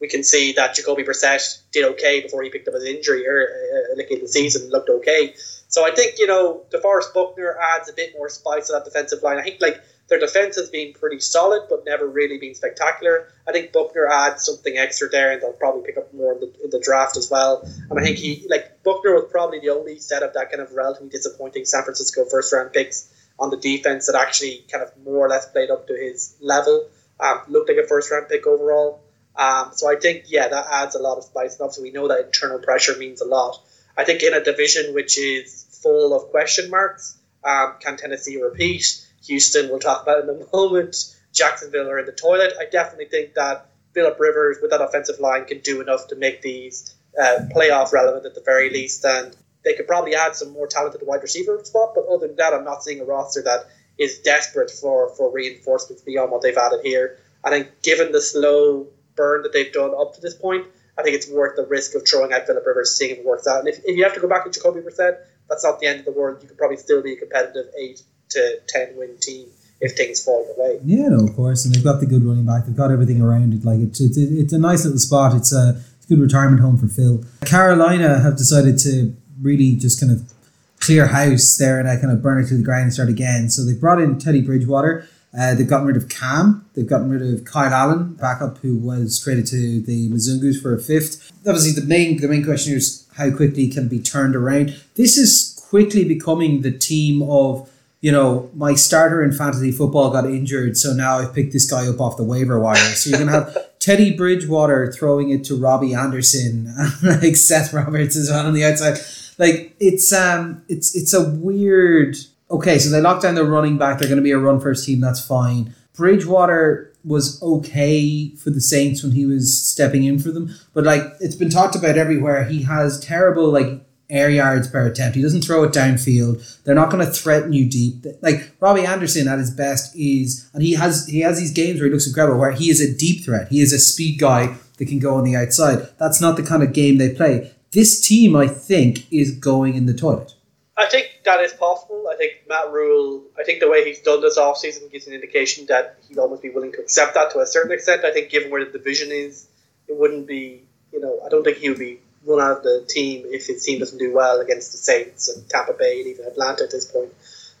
We can see that Jacoby Brissett did okay before he picked up his injury or uh, like in the season looked okay. So I think you know DeForest Buckner adds a bit more spice to that defensive line. I think like their defense has been pretty solid, but never really been spectacular. I think Buckner adds something extra there, and they'll probably pick up more in the, in the draft as well. And I think he like Buckner was probably the only set of that kind of relatively disappointing San Francisco first round picks on the defense that actually kind of more or less played up to his level. Um, looked like a first round pick overall. Um, so I think yeah, that adds a lot of spice. And obviously, we know that internal pressure means a lot. I think in a division which is full of question marks, um, can Tennessee repeat? Houston, we'll talk about in a moment. Jacksonville are in the toilet. I definitely think that Philip Rivers with that offensive line can do enough to make these uh, playoff relevant at the very least. And they could probably add some more talent at the wide receiver spot. But other than that, I'm not seeing a roster that is desperate for, for reinforcements beyond what they've added here. I think given the slow burn that they've done up to this point, I think it's worth the risk of throwing out Philip Rivers, seeing if it works out. And if, if you have to go back to Jacoby Brissett, that's not the end of the world. You could probably still be a competitive eight to ten win team if things fall your way. Yeah, no, of course, and they've got the good running back. They've got everything around it. Like it's it's, it's a nice little spot. It's a, it's a good retirement home for Phil. Carolina have decided to really just kind of clear house there and I kind of burn it to the ground and start again. So they brought in Teddy Bridgewater. Uh, they've gotten rid of Cam. They've gotten rid of Kyle Allen, backup who was traded to the Mizungus for a fifth. Obviously, the main the main question is how quickly can be turned around. This is quickly becoming the team of you know, my starter in fantasy football got injured, so now I've picked this guy up off the waiver wire. So you're gonna have Teddy Bridgewater throwing it to Robbie Anderson, like Seth Roberts as well on the outside. Like it's um it's it's a weird okay, so they locked down the running back, they're gonna be a run first team, that's fine. Bridgewater was okay for the Saints when he was stepping in for them, but like it's been talked about everywhere. He has terrible like air yards per attempt. He doesn't throw it downfield. They're not going to threaten you deep. Like Robbie Anderson at his best is, and he has he has these games where he looks incredible, where he is a deep threat. He is a speed guy that can go on the outside. That's not the kind of game they play. This team, I think, is going in the toilet. I think that is possible. I think Matt Rhule, I think the way he's done this offseason gives an indication that he'd almost be willing to accept that to a certain extent. I think given where the division is, it wouldn't be, you know, I don't think he would be run out of the team if his team doesn't do well against the Saints and Tampa Bay and even Atlanta at this point.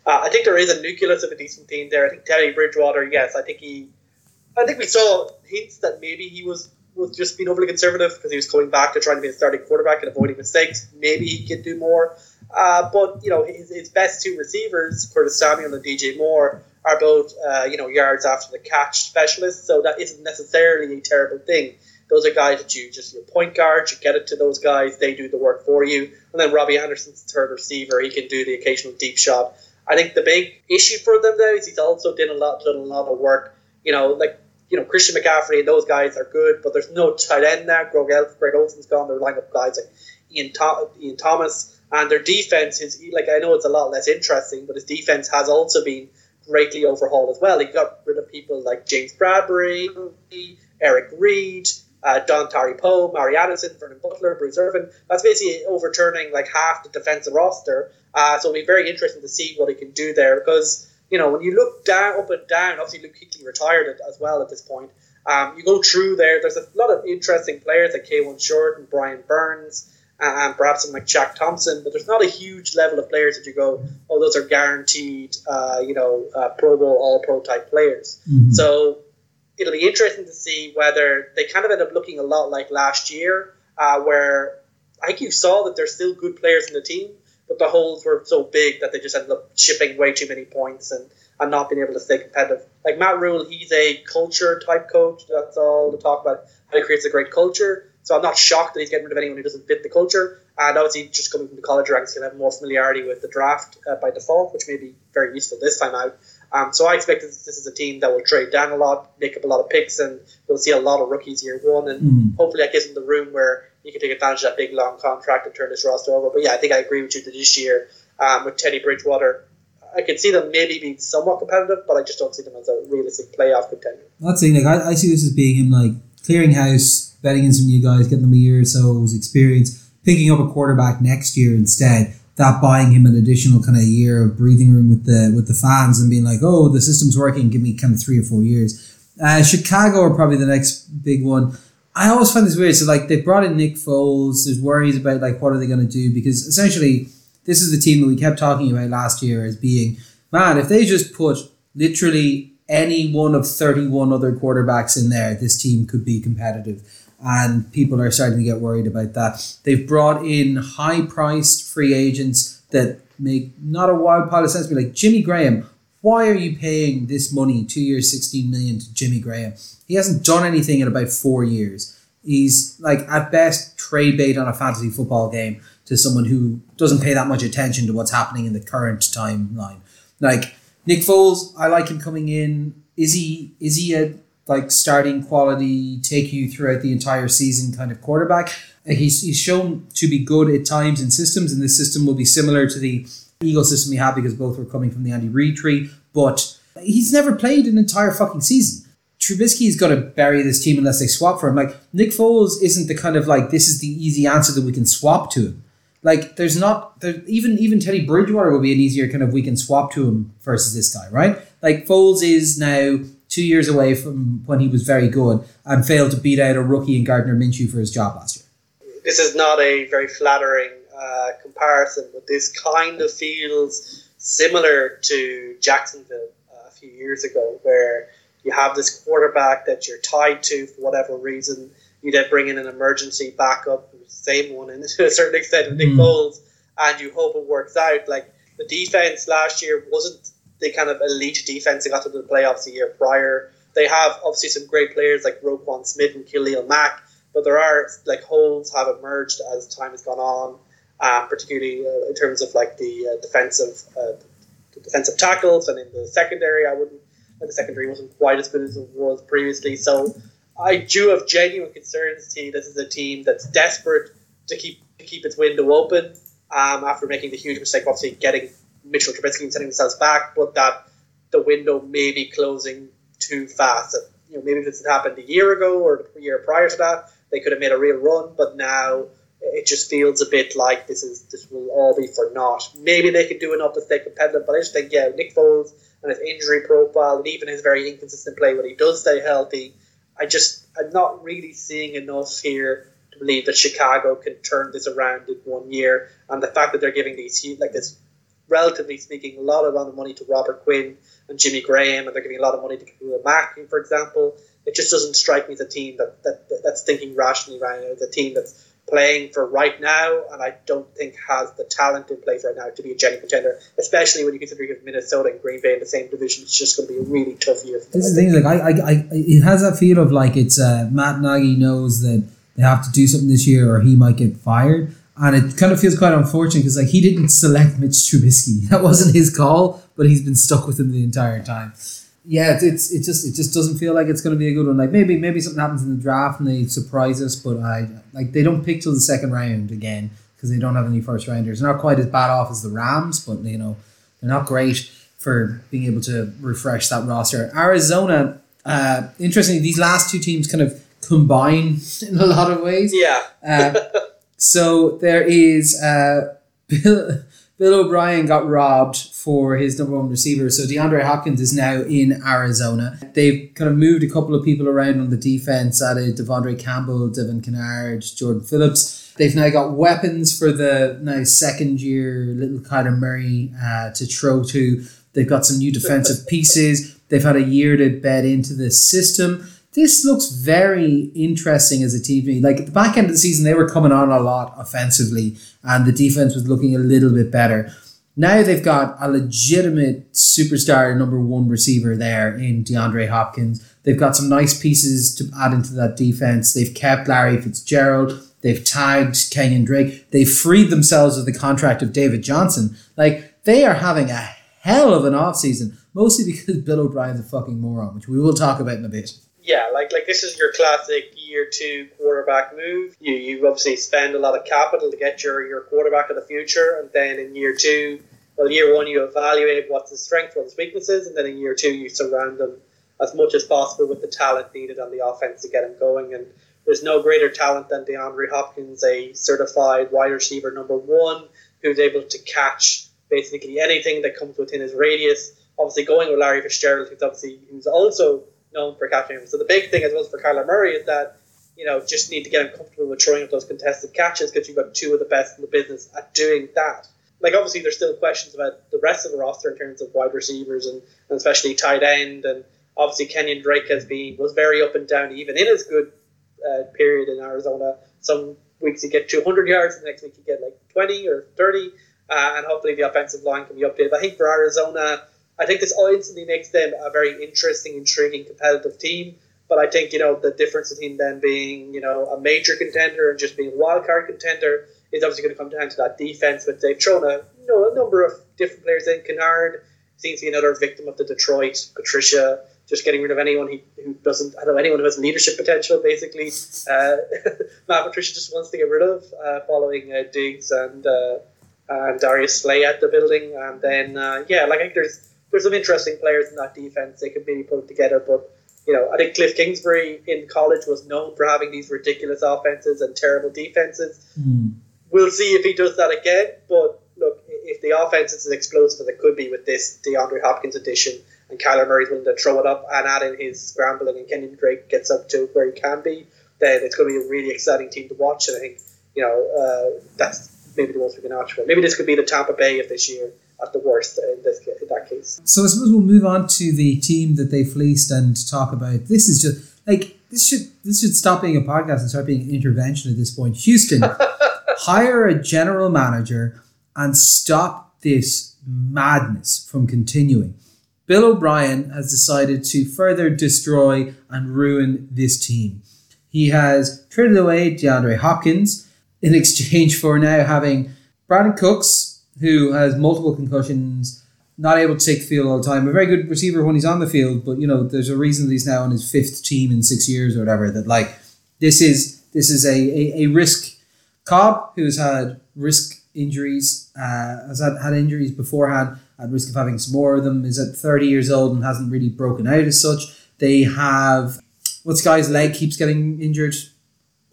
Uh, I think there is a nucleus of a decent team there. I think Teddy Bridgewater, yes, I think he, I think we saw hints that maybe he was was just being overly conservative because he was coming back to trying to be a starting quarterback and avoiding mistakes. Maybe he could do more. Uh, but you know his, his best two receivers, Curtis Samuel and DJ Moore, are both uh, you know yards after the catch specialists. So that isn't necessarily a terrible thing. Those are guys that you just your point guard, you get it to those guys, they do the work for you. And then Robbie Anderson's third receiver, he can do the occasional deep shot. I think the big issue for them though is he's also done a lot done a lot of work. You know, like you know Christian McCaffrey and those guys are good, but there's no tight end now. Greg, Greg Olsen's gone. They're lining up guys like Ian, Ian Thomas, and their defense is like I know it's a lot less interesting, but his defense has also been greatly overhauled as well. He got rid of people like James Bradberry, Eric Reid, uh, Dontari Poe, Mari Addison, Vernon Butler, Bruce Irvin. That's basically overturning like half the defensive roster. Uh, so it'll be very interesting to see what he can do there because you know when you look down, up and down, obviously Luke Kuechly retired as well at this point. Um, you go through there. There's a lot of interesting players like Kawann Short and Brian Burns and perhaps some like Shaq Thompson, but there's not a huge level of players that you go, oh, those are guaranteed, uh, you know, uh, Pro Bowl, All Pro type players. Mhm. So it'll be interesting to see whether they kind of end up looking a lot like last year, uh, where I think you saw that there's still good players in the team, but the holes were so big that they just ended up shipping way too many points and, and not being able to stay competitive. Like Matt Rhule, he's a culture type coach. That's all to talk about how he creates a great culture. So I'm not shocked that he's getting rid of anyone who doesn't fit the culture. And obviously, just coming from the college ranks, he'll have more familiarity with the draft uh, by default, which may be very useful this time out. Um, so I expect this, this is a team that will trade down a lot, make up a lot of picks, and we'll see a lot of rookies year one. And Mm. hopefully, that gives him the room where he can take advantage of that big long contract and turn this roster over. But yeah, I think I agree with you that this year um, with Teddy Bridgewater, I could see them maybe being somewhat competitive, but I just don't see them as a realistic playoff contender. That's the thing. Like I, I see this as being him like clearing house, betting in some new guys, getting them a year or so's experience, picking up a quarterback next year instead. That buying him an additional kind of year of breathing room with the with the fans and being like, oh, the system's working. Give me kind of three or four years. Uh, Chicago are probably the next big one. I always find this weird. So like they brought in Nick Foles. There's worries about like what are they going to do because essentially this is the team that we kept talking about last year as being man. If they just put literally any one of 31 other quarterbacks in there, this team could be competitive. And people are starting to get worried about that. They've brought in high priced free agents that make not a wild pile of sense. But like Jimmy Graham, why are you paying this money, two years, 16 million to Jimmy Graham? He hasn't done anything in about four years. He's like at best trade bait on a fantasy football game to someone who doesn't pay that much attention to what's happening in the current timeline. Like Nick Foles, I like him coming in. Is he is he a like starting quality, take you throughout the entire season kind of quarterback? He's he's shown to be good at times in systems, and this system will be similar to the Eagle system we have because both were coming from the Andy Reid tree. But he's never played an entire fucking season. Trubisky's going to bury this team unless they swap for him. Like Nick Foles isn't the kind of like this is the easy answer that we can swap to him. Like there's not there even even Teddy Bridgewater will be an easier kind of we can swap to him versus this guy, right? Like Foles is now two years away from when he was very good and failed to beat out a rookie in Gardner Minshew for his job last year. this is not a very flattering uh, comparison, but this kind of feels similar to Jacksonville uh, a few years ago, where you have this quarterback that you're tied to for whatever reason. You then bring in an emergency backup, the same one, and to a certain extent Nick Mm. Foles, and you hope it works out. Like the defense last year wasn't the kind of elite defense that got to the playoffs the year prior. They have obviously some great players like Roquan Smith and Khalil Mack, but there are like holes have emerged as time has gone on, um, particularly uh, in terms of like the uh, defensive uh, the defensive tackles and in the secondary. I wouldn't. The secondary wasn't quite as good as it was previously, so I do have genuine concerns. See, this is a team that's desperate to keep to keep its window open um, after making the huge mistake, obviously getting Mitchell Trubisky setting themselves back, but that the window may be closing too fast. And, you know, maybe if this had happened a year ago or a year prior to that, they could have made a real run. But now it just feels a bit like this is this will all be for naught. Maybe they could do enough to stay competitive, but I just think yeah, Nick Foles and his injury profile and even his very inconsistent play when he does stay healthy, I just I'm not really seeing enough here to believe that Chicago can turn this around in one year. And the fact that they're giving these like this relatively speaking, a lot of amount of money to Robert Quinn and Jimmy Graham, and they're giving a lot of money to Khalil Mack, for example. It just doesn't strike me as a team that, that, that that's thinking rationally right now. It's a team that's playing for right now, and I don't think has the talent in place right now to be a genuine contender. Especially when you consider you have Minnesota and Green Bay in the same division, it's just going to be a really tough year. For them, This is the thing. Like I, I, I, it has that feel of like it's uh, Matt Nagy knows that they have to do something this year, or he might get fired. And it kind of feels quite unfortunate because like he didn't select Mitch Trubisky. That wasn't his call, but he's been stuck with him the entire time. Yeah, it's, it's it just it just doesn't feel like it's going to be a good one. Like maybe maybe something happens in the draft and they surprise us, but I like they don't pick till the second round again because they don't have any first rounders. They're not quite as bad off as the Rams, but you know they're not great for being able to refresh that roster. Arizona, uh, interestingly, these last two teams kind of combine in a lot of ways. Yeah. Uh, so there is uh, Bill, Bill O'Brien got robbed for his number one receiver. So DeAndre Hopkins is now in Arizona. They've kind of moved a couple of people around on the defense, added De'Vondre Campbell, Devin Kennard, Jordan Phillips. They've now got weapons for the now second year little Kyler Murray uh, to throw to. They've got some new defensive pieces. They've had a year to bed into the system this looks very interesting as a me. Like at the back end of the season, they were coming on a lot offensively, and the defense was looking a little bit better. Now they've got a legitimate superstar number one receiver there in DeAndre Hopkins. They've got some nice pieces to add into that defense. They've kept Larry Fitzgerald. They've tagged Kenyan Drake. They've freed themselves of the contract of David Johnson. Like they are having a hell of an offseason, mostly because Bill O'Brien's a fucking moron, which we will talk about in a bit yeah, like like this is your classic year two quarterback move. You you obviously spend a lot of capital to get your, your quarterback of the future, and then in year two, well, year one you evaluate what's his strength, what's his weaknesses, and then in year two you surround them as much as possible with the talent needed on the offense to get him going. And there's no greater talent than DeAndre Hopkins, a certified wide receiver number one, who's able to catch basically anything that comes within his radius. Obviously, going with Larry Fitzgerald, who's obviously who's also known for catching him. So the big thing as well for Kyler Murray is that you know just need to get him comfortable with throwing up those contested catches because you've got two of the best in the business at doing that. Like obviously there's still questions about the rest of the roster in terms of wide receivers and, and especially tight end and obviously Kenyan Drake has been was very up and down even in his good uh, period in Arizona. Some weeks he get 200 yards, the next week he get like 20 or 30, uh, and hopefully the offensive line can be updated. I think for Arizona I think this instantly makes them a very interesting, intriguing, competitive team. But I think you know the difference between them being you know a major contender and just being a wild card contender is obviously going to come down to that defense. But they've thrown a you know a number of different players in. Kennard seems to be another victim of the Detroit Patricia just getting rid of anyone he, who doesn't I don't know anyone who has leadership potential basically. Uh, Matt Patricia just wants to get rid of uh, following uh, Diggs and uh, and Darius Slay at the building, and then uh, yeah, like I think there's there's some interesting players in that defense they could maybe put together. But you know, I think Cliff Kingsbury in college was known for having these ridiculous offenses and terrible defenses. Mm. We'll see if he does that again. But look, if the offense is as explosive as it could be with this DeAndre Hopkins addition, and Kyler Murray's willing to throw it up and add in his scrambling, and Kenyan Drake gets up to where he can be, then it's going to be a really exciting team to watch. And I think you know uh, that's maybe the most we can ask for. Maybe this could be the Tampa Bay of this year at the worst in this in that case. So I suppose we'll move on to the team that they fleeced and talk about. This is just like this should this should stop being a podcast and start being an intervention at this point. Houston, hire a general manager and stop this madness from continuing. Bill O'Brien has decided to further destroy and ruin this team. He has traded away DeAndre Hopkins in exchange for now having Brandin Cooks, who has multiple concussions, not able to take the field all the time. A very good receiver when he's on the field, but you know, there's a reason that he's now on his fifth team in six years or whatever. That like this is this is a, a, a risk. Cobb, who's had risk injuries, uh, has had, had injuries beforehand, at risk of having some more of them, is at 30 years old and hasn't really broken out as such. They have what's guy's leg keeps getting injured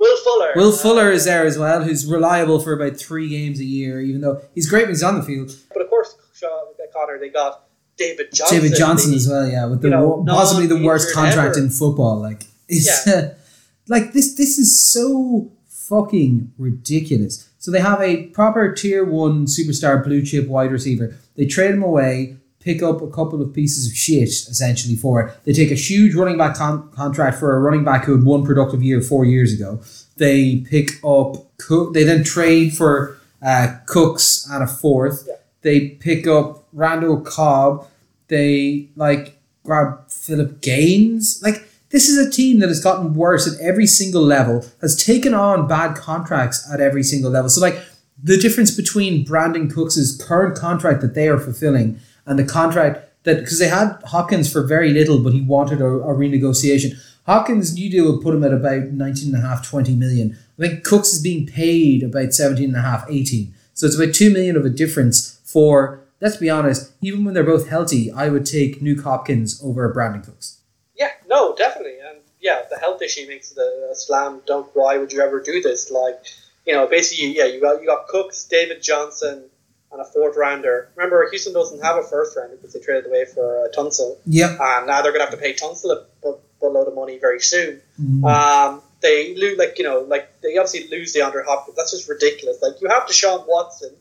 Will Fuller. Will Fuller is there as well, who's reliable for about three games a year, even though he's great when he's on the field. But of course, Sean Connor, they got David Johnson. David Johnson the, as well, yeah, with the know, possibly the worst contract ever. in football. Like, it's yeah. uh, like this. This is so fucking ridiculous. So they have a proper tier one superstar blue chip wide receiver. They trade him away pick up a couple of pieces of shit essentially for it. They take a huge running back con- contract for a running back who had one productive year four years ago. They pick up Cook. They then trade for uh, Cooks and a fourth. Yeah. They pick up Randall Cobb. They like grab Philip Gaines. Like this is a team that has gotten worse at every single level. Has taken on bad contracts at every single level. So like the difference between Brandin Cooks' current contract that they are fulfilling and the contract that because they had Hopkins for very little, but he wanted a, a renegotiation. Hopkins, new deal would put him at about 19 and a half, 20 million. I think Cooks is being paid about 17 and a half, 18. So it's about 2 million of a difference for, let's be honest, even when they're both healthy, I would take Nuk Hopkins over Brandin Cooks. Yeah, no, definitely. And yeah, the health issue makes it a, a slam dunk. Why would you ever do this? Like, you know, basically, yeah, you got you got Cooks, David Johnson, and a fourth rounder. Remember, Houston doesn't have a first rounder because they traded away for uh, Tunsil. Yeah. And now they're going to have to pay Tunsil a, a, a load of money very soon. Mm. Um, they lose, like you know, like they obviously lose DeAndre Hopkins. That's just ridiculous. Like you have Deshaun Watson.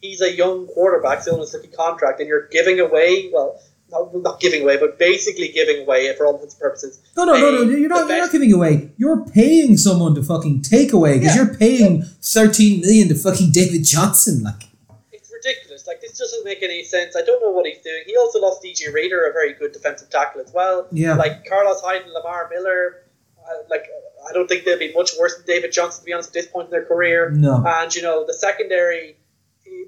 He's a young quarterback still on his rookie contract, and you're giving away. Well, not, not giving away, but basically giving away for all intents and purposes. No, no, no, no. You're not, you're not giving away. You're paying someone to fucking take away because Yeah. you're paying 13 million to fucking David Johnson. Like. Like this doesn't make any sense. I don't know what he's doing. He also lost DJ Reader, a very good defensive tackle as well. Yeah. Like Carlos Hyde and Lamar Miller. Uh, like I don't think they'll be much worse than David Johnson to be honest at this point in their career. no. And you know the secondary,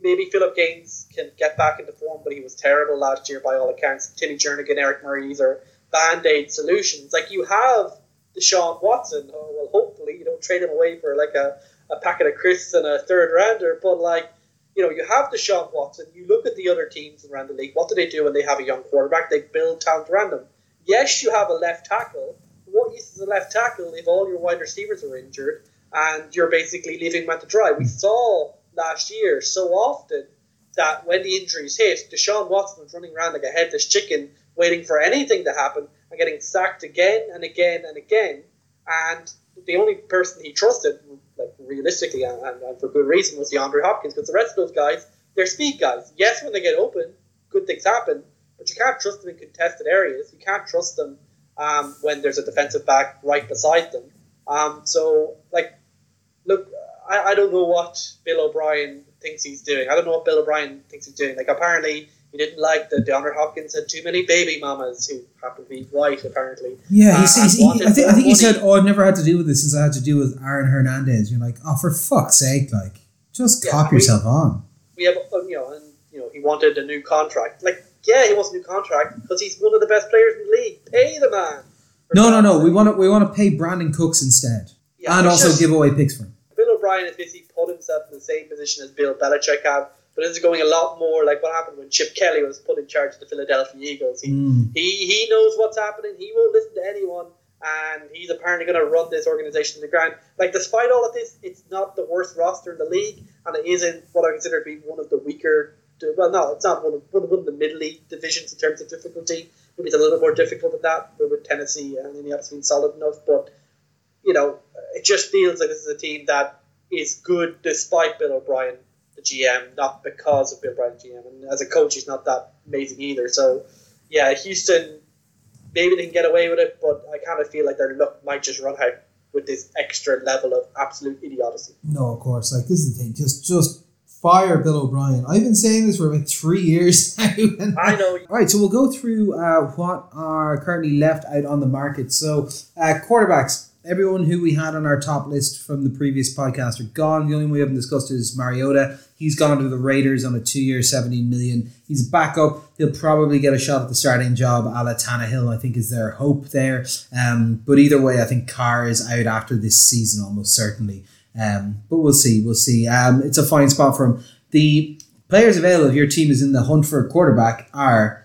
maybe Philip Gaines can get back into form, but he was terrible last year by all accounts. Timmy Jernigan, Eric Murray, these are band aid solutions. Like you have Deshaun Watson. Oh, well, hopefully you don't trade him away for like a, a packet of crisps and a third rounder. But like you know, you have Deshaun Watson. You look at the other teams around the league. What do they do when they have a young quarterback? They build talent around them. Yes, you have a left tackle. What use is a left tackle if all your wide receivers are injured and you're basically leaving them to dry? We saw last year so often that when the injuries hit, Deshaun Watson was running around like a headless chicken, waiting for anything to happen and getting sacked again and again and again. And the only person he trusted, like realistically and, and, for good reason, was DeAndre Hopkins because the rest of those guys, they're speed guys. Yes, when they get open, good things happen, but you can't trust them in contested areas. You can't trust them um, when there's a defensive back right beside them. Um, so, like, look, I, I don't know what Bill O'Brien thinks he's doing. I don't know what Bill O'Brien thinks he's doing. Like, apparently, he didn't like that DeAndre Hopkins had too many baby mamas who happened to be white, apparently. Yeah, Uh, and wanted he, I think, I think he said, "Oh, I've never had to deal with this since I had to deal with Aaron Hernandez." You're like, "Oh, for fuck's sake! Like, just Yeah, cop we- yourself on." we have, uh, you know, and you know, he wanted a new contract. Like, yeah, he wants a new contract because he's one of the best players in the league. Pay the man. No, no, no. We want to we want to pay Brandin Cooks instead, Yeah, and also just- give away picks for him. Bill O'Brien has basically put himself in the same position as Bill Belichick had, but this is going a lot more like what happened when Chip Kelly was put in charge of the Philadelphia Eagles. He, Mm. he, he knows what's happening. He won't listen to anyone, and he's apparently going to run this organization to the ground. Like, despite all of this, it's not the worst roster in the league, and it isn't what I consider to be one of the weaker. Well, no, it's not one of, one of, one of the mid league divisions in terms of difficulty. Maybe it's a little more difficult than that but with Tennessee, and Indianapolis being solid enough. But you know, it just feels like this is a team that is good despite Bill O'Brien, the GM, not because of Bill O'Brien, GM. And as a coach, he's not that amazing either. So, yeah, Houston, maybe they can get away with it, but I kind of feel like their luck might just run out with this extra level of absolute idiocy. No, of course. Like this is the thing. Just just fire Bill O'Brien. I've been saying this for about three years now. I know. All right, so we'll go through uh, what are currently left out on the market. So, uh, quarterbacks. Everyone who we had on our top list from the previous podcast are gone. The only one we haven't discussed is Mariota. He's gone to the Raiders on a two-year, seventeen million. He's back up. He'll probably get a shot at the starting job. A la Tannehill, I think, is their hope there. Um, but either way, I think Carr is out after this season almost certainly. Um, but we'll see. We'll see. Um, it's a fine spot for him. The players available if your team is in the hunt for a quarterback are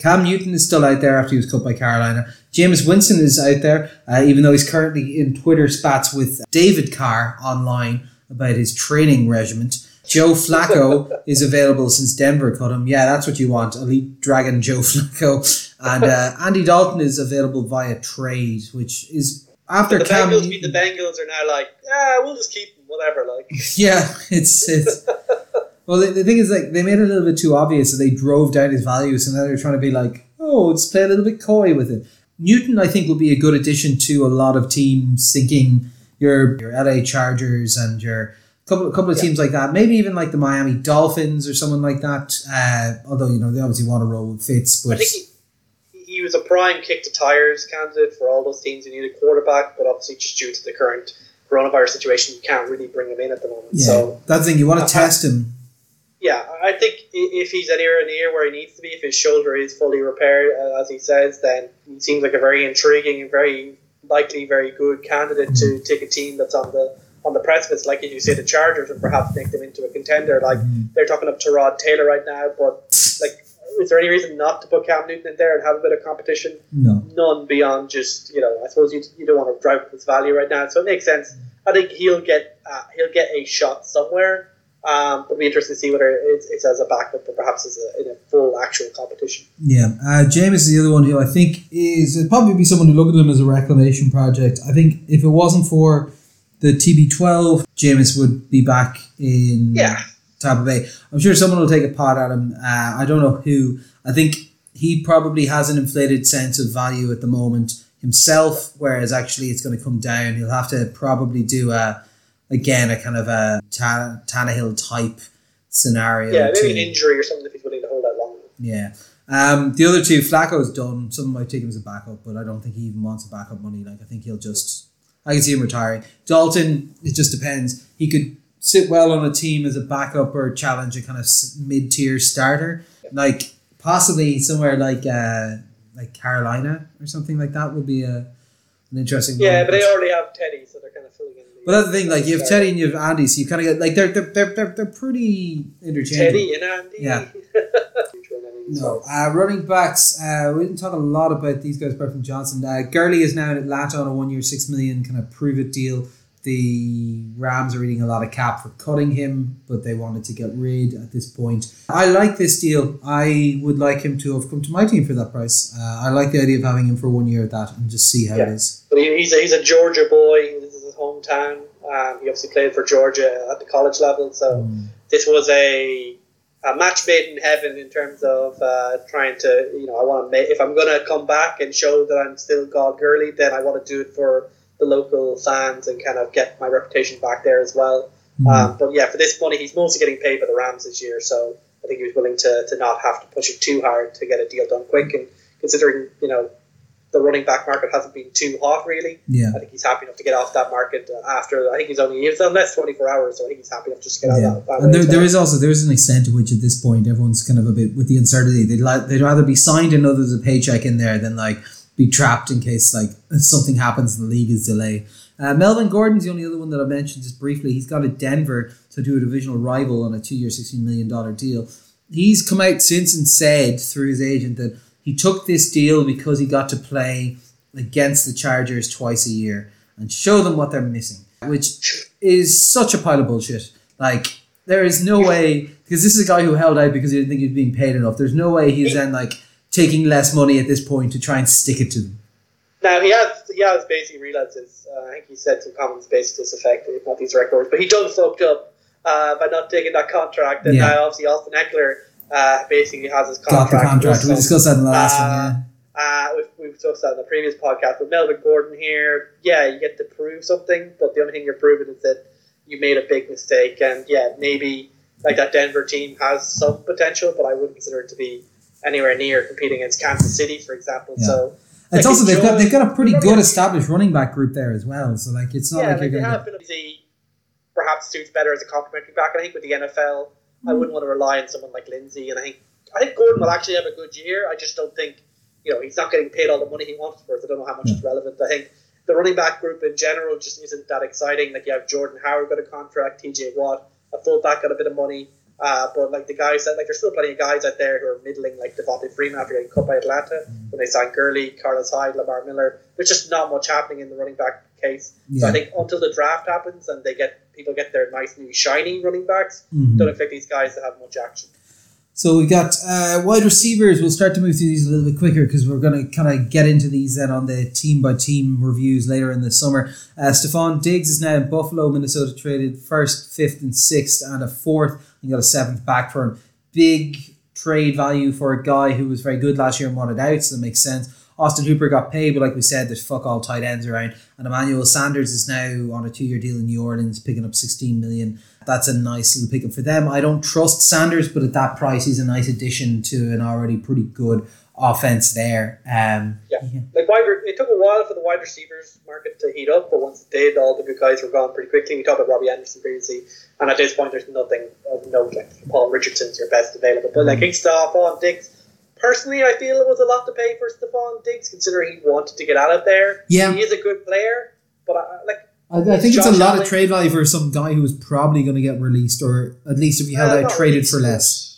Cam Newton is still out there after he was cut by Carolina. Jameis Winston is out there, uh, even though he's currently in Twitter spats with David Carr online about his training regiment. Joe Flacco is available since Denver cut him. Yeah, that's what you want. Elite Dragon Joe Flacco. And uh, Andy Dalton is available via trade, which is after the Cam Bengals the Bengals are now like, yeah, we'll just keep them, whatever. Like, Yeah, it's it's. Well, the, the thing is, like, they made it a little bit too obvious, so they drove down his values, and now they're trying to be like, oh, let's play a little bit coy with it. Newton, I think, will be a good addition to a lot of teams thinking your your LA Chargers and your couple couple of Yeah. teams like that. Maybe even like the Miami Dolphins or someone like that. Uh, although you know they obviously want to roll with Fitz, I but think he, he was a prime kick to tires candidate for all those teams who need a quarterback, but obviously just due to the current coronavirus situation, you can't really bring him in at the moment. Yeah, So that's the thing. You want to Uh, test him. Yeah, I think if he's anywhere near where he needs to be, if his shoulder is fully repaired, uh, as he says, then he seems like a very intriguing and very likely, very good candidate to take a team that's on the on the precipice, like as you say, the Chargers, and perhaps make them into a contender. Like Mhm. they're talking up Tyrod Taylor right now, but like, is there any reason not to put Cam Newton in there and have a bit of competition? No. None beyond just you know, I suppose you, you don't want to drive up his value right now, so it makes sense. I think he'll get uh, he'll get a shot somewhere. Um, it'll be interesting to see whether it's, it's as a backup or perhaps as a, in a full actual competition. Yeah, uh, Jameis is the other one who I think is it'd probably be someone who look at him as a reclamation project. I think if it wasn't for the TB12, Jameis would be back in Yeah. Tampa Bay. I'm sure someone will take a pot at him. Uh, I don't know who. I think he probably has an inflated sense of value at the moment himself, whereas actually it's going to come down. He'll have to probably do a again a kind of a Ta- Tannehill type scenario. Yeah, maybe to- an injury or something if he's willing to hold that long. yeah. Um, the other two, Flacco's done. Some might take him as a backup, but I don't think he even wants a backup money. Like I think he'll just. I can see him retiring. Dalton, it just depends. He could sit well on a team as a backup or challenge a kind of mid tier starter, like possibly somewhere like uh, like Carolina or something like that would be a an interesting. Yeah, but they already have Teddy, so they're kind of filling in. the- But that's the thing. Like you have Teddy and you have Andy, so you kind of get like they're they're they're they're, they're pretty interchangeable. Teddy and Andy. Yeah. Future in any No, uh, running backs. Uh, we didn't talk a lot about these guys apart from Johnson. Uh, Gurley is now in Atlanta on a one-year, six million kind of prove-it deal. The Rams are eating a lot of cap for cutting him, but they wanted to get rid at this point. I like this deal. I would like him to have come to my team for that price. Uh, I like the idea of having him for one year at that and just see how it Yeah. is. But he's a, he's a Georgia boy. This is his hometown. Um, he obviously played for Georgia at the college level, so Mm. this was a, a match made in heaven in terms of uh, trying to, you know, I want to make, if I'm going to come back and show that I'm still God Gurley, then I want to do it for the local fans and kind of get my reputation back there as well. Mm. Um, but yeah, for this money, he's mostly getting paid by the Rams this year, so I think he was willing to, to not have to push it too hard to get a deal done quick. And considering, you know, the running back market hasn't been too hot really, yeah. I think he's happy enough to get off that market after. I think he's only he's on less twenty four hours, so I think he's happy enough just to get out Yeah, of that. and there, there is also there is an extent to which at this point everyone's kind of a bit with the uncertainty. They'd like they'd rather be signed and know there's a paycheck in there than like be trapped in case like something happens and the league is delayed. Uh, Melvin Gordon's the only other one that I mentioned just briefly. He's got a Denver to do a divisional rival on a two-year, sixteen million dollar deal. He's come out since and said through his agent that he took this deal because he got to play against the Chargers twice a year and show them what they're missing, which is such a pile of bullshit. Like there is no way because this is a guy who held out because he didn't think he was being paid enough. There's no way he's then like taking less money at this point to try and stick it to them. Now he has he has basically realized this. Uh, I think he said some comments based to this effect, if not these records. But he done fucked up uh, by not taking that contract, and Yeah. now obviously Austin Ekeler uh, basically has his Got contract. the contract. We discussed that in the last uh, one. Yeah. Uh, we've, we've discussed that in the previous podcast. But Melvin Gordon here, yeah, you get to prove something, but the only thing you're proving is that you made a big mistake. And yeah, maybe like that Denver team has some potential, but I wouldn't consider it to be anywhere near competing against Kansas City, for example. Yeah. So It's like, also they've got they've got a pretty good established running back group there as well. So like it's not yeah, like like you're they gonna. have been easy, perhaps suits better as a complementary back. I think with the NFL, I mm-hmm. wouldn't want to rely on someone like Lindsay, and I think I think Gordon will actually have a good year. I just don't think you know he's not getting paid all the money he wants for it. I don't know how much Yeah. it's relevant. I think the running back group in general just isn't that exciting. Like you have Jordan Howard got a contract, T.J. Watt, a fullback got a bit of money. Uh, but like the guys that like there's still plenty of guys out there who are middling like Devonta Freeman after getting cut by Atlanta when they signed Gurley, Carlos Hyde, Lamar Miller. There's just not much happening in the running back case. So I think until the draft happens and they get people get their nice new shiny running backs, Mhm. don't expect these guys to have much action. So we got uh, wide receivers. We'll start to move through these a little bit quicker because we're going to kind of get into these then on the team by team reviews later in the summer. Uh, Stefon Diggs is now in Buffalo, Minnesota, traded first, fifth, and sixth, and a fourth. And got a seventh back for him. Big trade value for a guy who was very good last year and wanted out, so that makes sense. Austin Hooper got paid, but like we said, there's fuck all tight ends around. And Emmanuel Sanders is now on a two year deal in New Orleans, picking up 16 million. That's a nice little pickup for them. I don't trust Sanders, but at that price, he's a nice addition to an already pretty good offense there. Um, yeah. yeah. like wide, it took a while for the wide receivers market to heat up, but once it did, all the good guys were gone pretty quickly. We talked about Robbie Anderson previously, and at this point, there's nothing of note. Like Paul Richardson's your best available, but like mm. Hickstaff on Diggs. Personally, I feel it was a lot to pay for Stefon Diggs, considering he wanted to get out of there. Yeah, he is a good player, but I, like I, I think Josh it's a lot Allen. of trade value for some guy who was probably going to get released, or at least if you held uh, out, traded for less.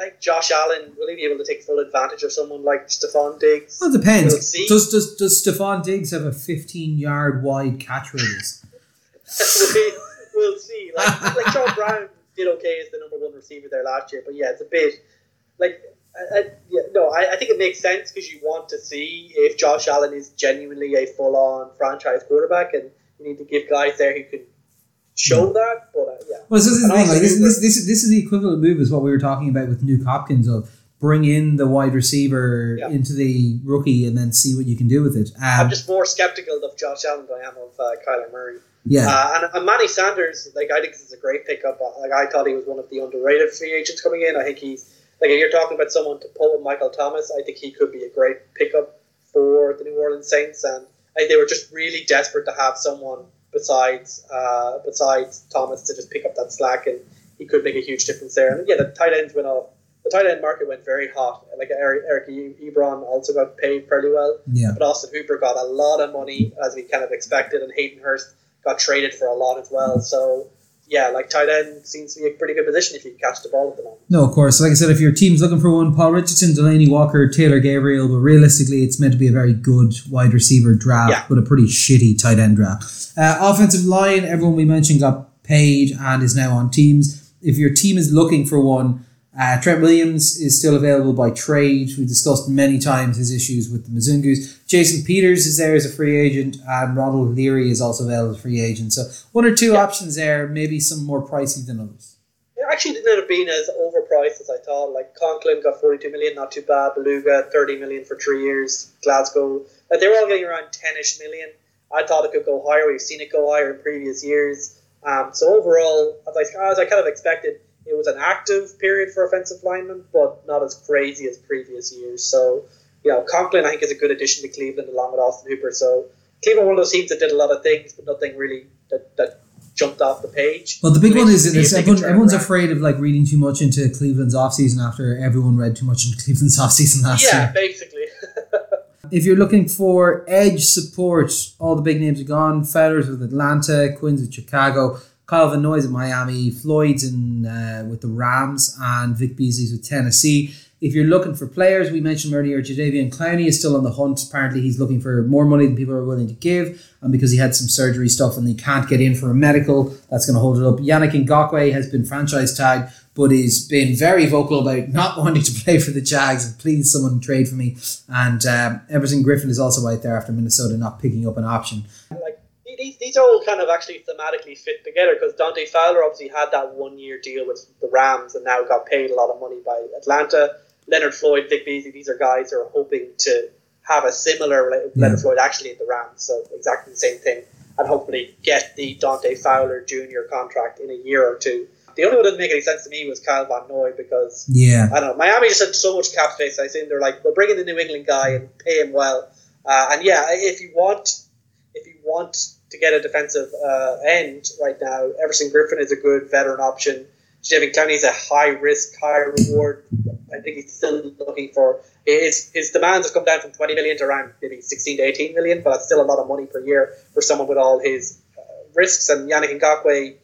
I think Josh Allen will he be able to take full advantage of someone like Stefon Diggs? Well, it depends. We'll does does does Stefon Diggs have a fifteen yard wide catch radius? we'll see. Like like John Brown did okay as the number one receiver there last year, but yeah, it's a bit like. I, I, yeah, no, I, I think it makes sense because you want to see if Josh Allen is genuinely a full-on franchise quarterback, and you need to give guys there who can show hmm. that. But yeah. Well, so this is the thing. Like this, this, this, this is the equivalent move is what we were talking about with Nuk Hopkins of bring in the wide receiver yeah. into the rookie and then see what you can do with it. Um, I'm just more skeptical of Josh Allen than I am of uh, Kyler Murray. Yeah, uh, and, and Manny Sanders, like I think this is a great pickup. Uh, like I thought he was one of the underrated free agents coming in. I think he's like if you're talking about someone to pull with Michael Thomas, I think he could be a great pickup for the New Orleans Saints. And I think they were just really desperate to have someone besides uh, besides Thomas to just pick up that slack, and he could make a huge difference there. And yeah, the tight ends went off. The tight end market went very hot. Like Eric, Eric Ebron also got paid fairly well. Yeah. But Austin Hooper got a lot of money as we kind of expected, and Hayden Hurst got traded for a lot as well. So yeah, like tight end seems to be a pretty good position if you can catch the ball at the moment. No, of course. Like I said, if your team's looking for one, Paul Richardson, Delanie Walker, Taylor Gabriel, but realistically, it's meant to be a very good wide receiver draft, yeah. but a pretty shitty tight end draft. Uh, offensive line, everyone we mentioned got paid and is now on teams. If your team is looking for one, uh, Trent Williams is still available by trade. We discussed many times his issues with the Mizungus. Jason Peters is there as a free agent, and Ronald Leary is also available as a free agent. So one or two yeah. options there, maybe some more pricey than others. It actually didn't have been as overpriced as I thought. Like Conklin got 42 million, not too bad. Beluga, 30 million for three years. Glasgow, like they were all getting around 10ish million. I thought it could go higher. We've seen it go higher in previous years. Um, so overall, as I, as I kind of expected, it was an active period for offensive linemen, but not as crazy as previous years. So, you know, Conklin I think is a good addition to Cleveland along with Austin Hooper. So Cleveland one of those teams that did a lot of things, but nothing really that, that jumped off the page. Well, the big one is, is everyone, everyone's around. afraid of like reading too much into Cleveland's offseason after everyone read too much into Cleveland's offseason last yeah, year. Yeah, basically. if you're looking for edge support, all the big names are gone. Fowler's with Atlanta, Quinn's with Chicago. Kyle Van Noy's at Miami, Floyd's in uh, with the Rams, and Vic Beasley's with Tennessee. If you're looking for players, we mentioned earlier, Jadeveon Clowney is still on the hunt. Apparently, he's looking for more money than people are willing to give, and because he had some surgery stuff and he can't get in for a medical, that's going to hold it up. Yannick Ngakoue has been franchise tagged, but he's been very vocal about not wanting to play for the Jags and please someone trade for me. And um, Griffen is also out there after Minnesota not picking up an option. These, these all kind of actually thematically fit together because Dante Fowler obviously had that one year deal with the Rams and now got paid a lot of money by Atlanta. Leonard Floyd, Vic Beasley, these are guys who are hoping to have a similar yeah. Leonard Floyd actually in the Rams, so exactly the same thing, and hopefully get the Dante Fowler Jr. contract in a year or two. The only one that didn't make any sense to me was Kyle Van Noy because yeah, I don't know. Miami just had so much cap space. I think they're like, we'll bring in the New England guy and pay him well. Uh, and yeah, if you want, if you want to get a defensive uh, end right now. Everson Griffen is a good veteran option. Jadeveon Clowney is a high risk, high reward. I think he's still looking for his his demands have come down from 20 million to around maybe 16 to 18 million, but that's still a lot of money per year for someone with all his uh, risks. And Yannick Ngakoue,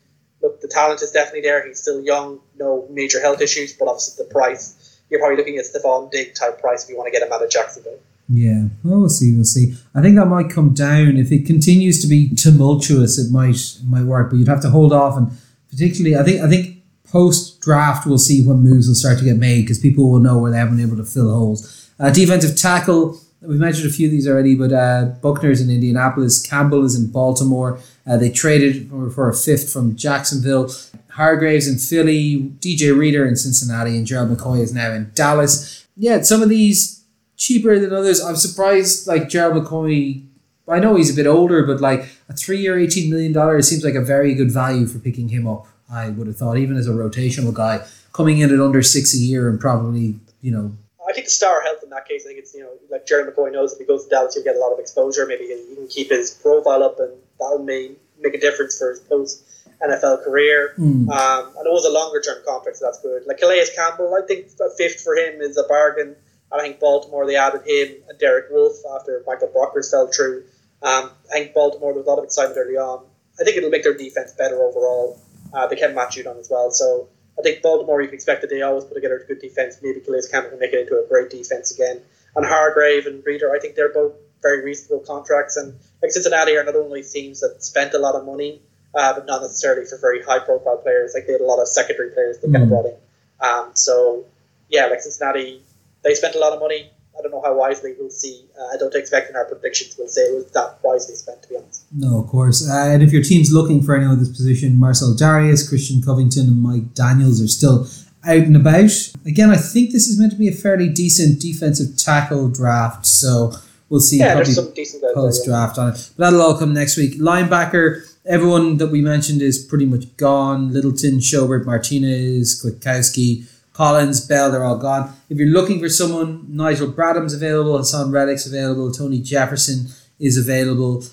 look, the talent is definitely there. He's still young, no major health issues, but obviously the price. You're probably looking at Stefon Digg type price if you want to get him out of Jacksonville. Yeah, well, we'll see. We'll see. I think that might come down if it continues to be tumultuous. It might it might work, but you'd have to hold off. And particularly, I think I think post draft we'll see when moves will start to get made because people will know where they haven't been able to fill holes. Uh, defensive tackle. We've mentioned a few of these already, but uh, Buckner's in Indianapolis. Campbell is in Baltimore. Uh, they traded for, for a fifth from Jacksonville. Hargraves in Philly. DJ Reader in Cincinnati, and Gerald McCoy is now in Dallas. Yeah, some of these cheaper than others. I'm surprised, like Gerald McCoy. I know he's a bit older, but like a three-year, eighteen million dollars seems like a very good value for picking him up. I would have thought, even as a rotational guy, coming in at under six a year and probably, you know. I think the star helped in that case. I think it's you know like Jerry McCoy knows if he goes to Dallas, he'll get a lot of exposure. Maybe he can keep his profile up, and that may make a difference for his post NFL career. Mm. Um, and it was a longer term contract, so that's good. Like Calais Campbell, I think a fifth for him is a bargain. I think Baltimore they added him and Derek Wolfe after Michael Brockers fell through. Um, I think Baltimore there was a lot of excitement early on. I think it'll make their defense better overall. Uh, they kept Matt Judon as well, so I think Baltimore you can expect that they always put together a good defense. Maybe Calais Campbell can make it into a great defense again. And Hargrave and Reader, I think they're both very reasonable contracts. And like Cincinnati are not only teams that spent a lot of money, uh, but not necessarily for very high profile players. Like they had a lot of secondary players they kind of Mm. brought in. Um, so yeah, like Cincinnati, they spent a lot of money. I don't know how wisely. We'll see. Uh, I don't expect in our predictions we'll say it was that wisely spent. To be honest. No, of course. Uh, and if your team's looking for anyone at this position, Marcell Dareus, Christian Covington, and Mike Daniels are still out and about. Again, I think this is meant to be a fairly decent defensive tackle draft, so we'll see. Yeah, probably there's some decent post yeah. draft on it. But that'll all come next week. Linebacker, everyone that we mentioned is pretty much gone. Littleton, Schobert, Martinez, Kwiatkowski, Collins, Bell, they're all gone. If you're looking for someone, Nigel Bradham's available, Haason Reddick's available, Tony Jefferson is available.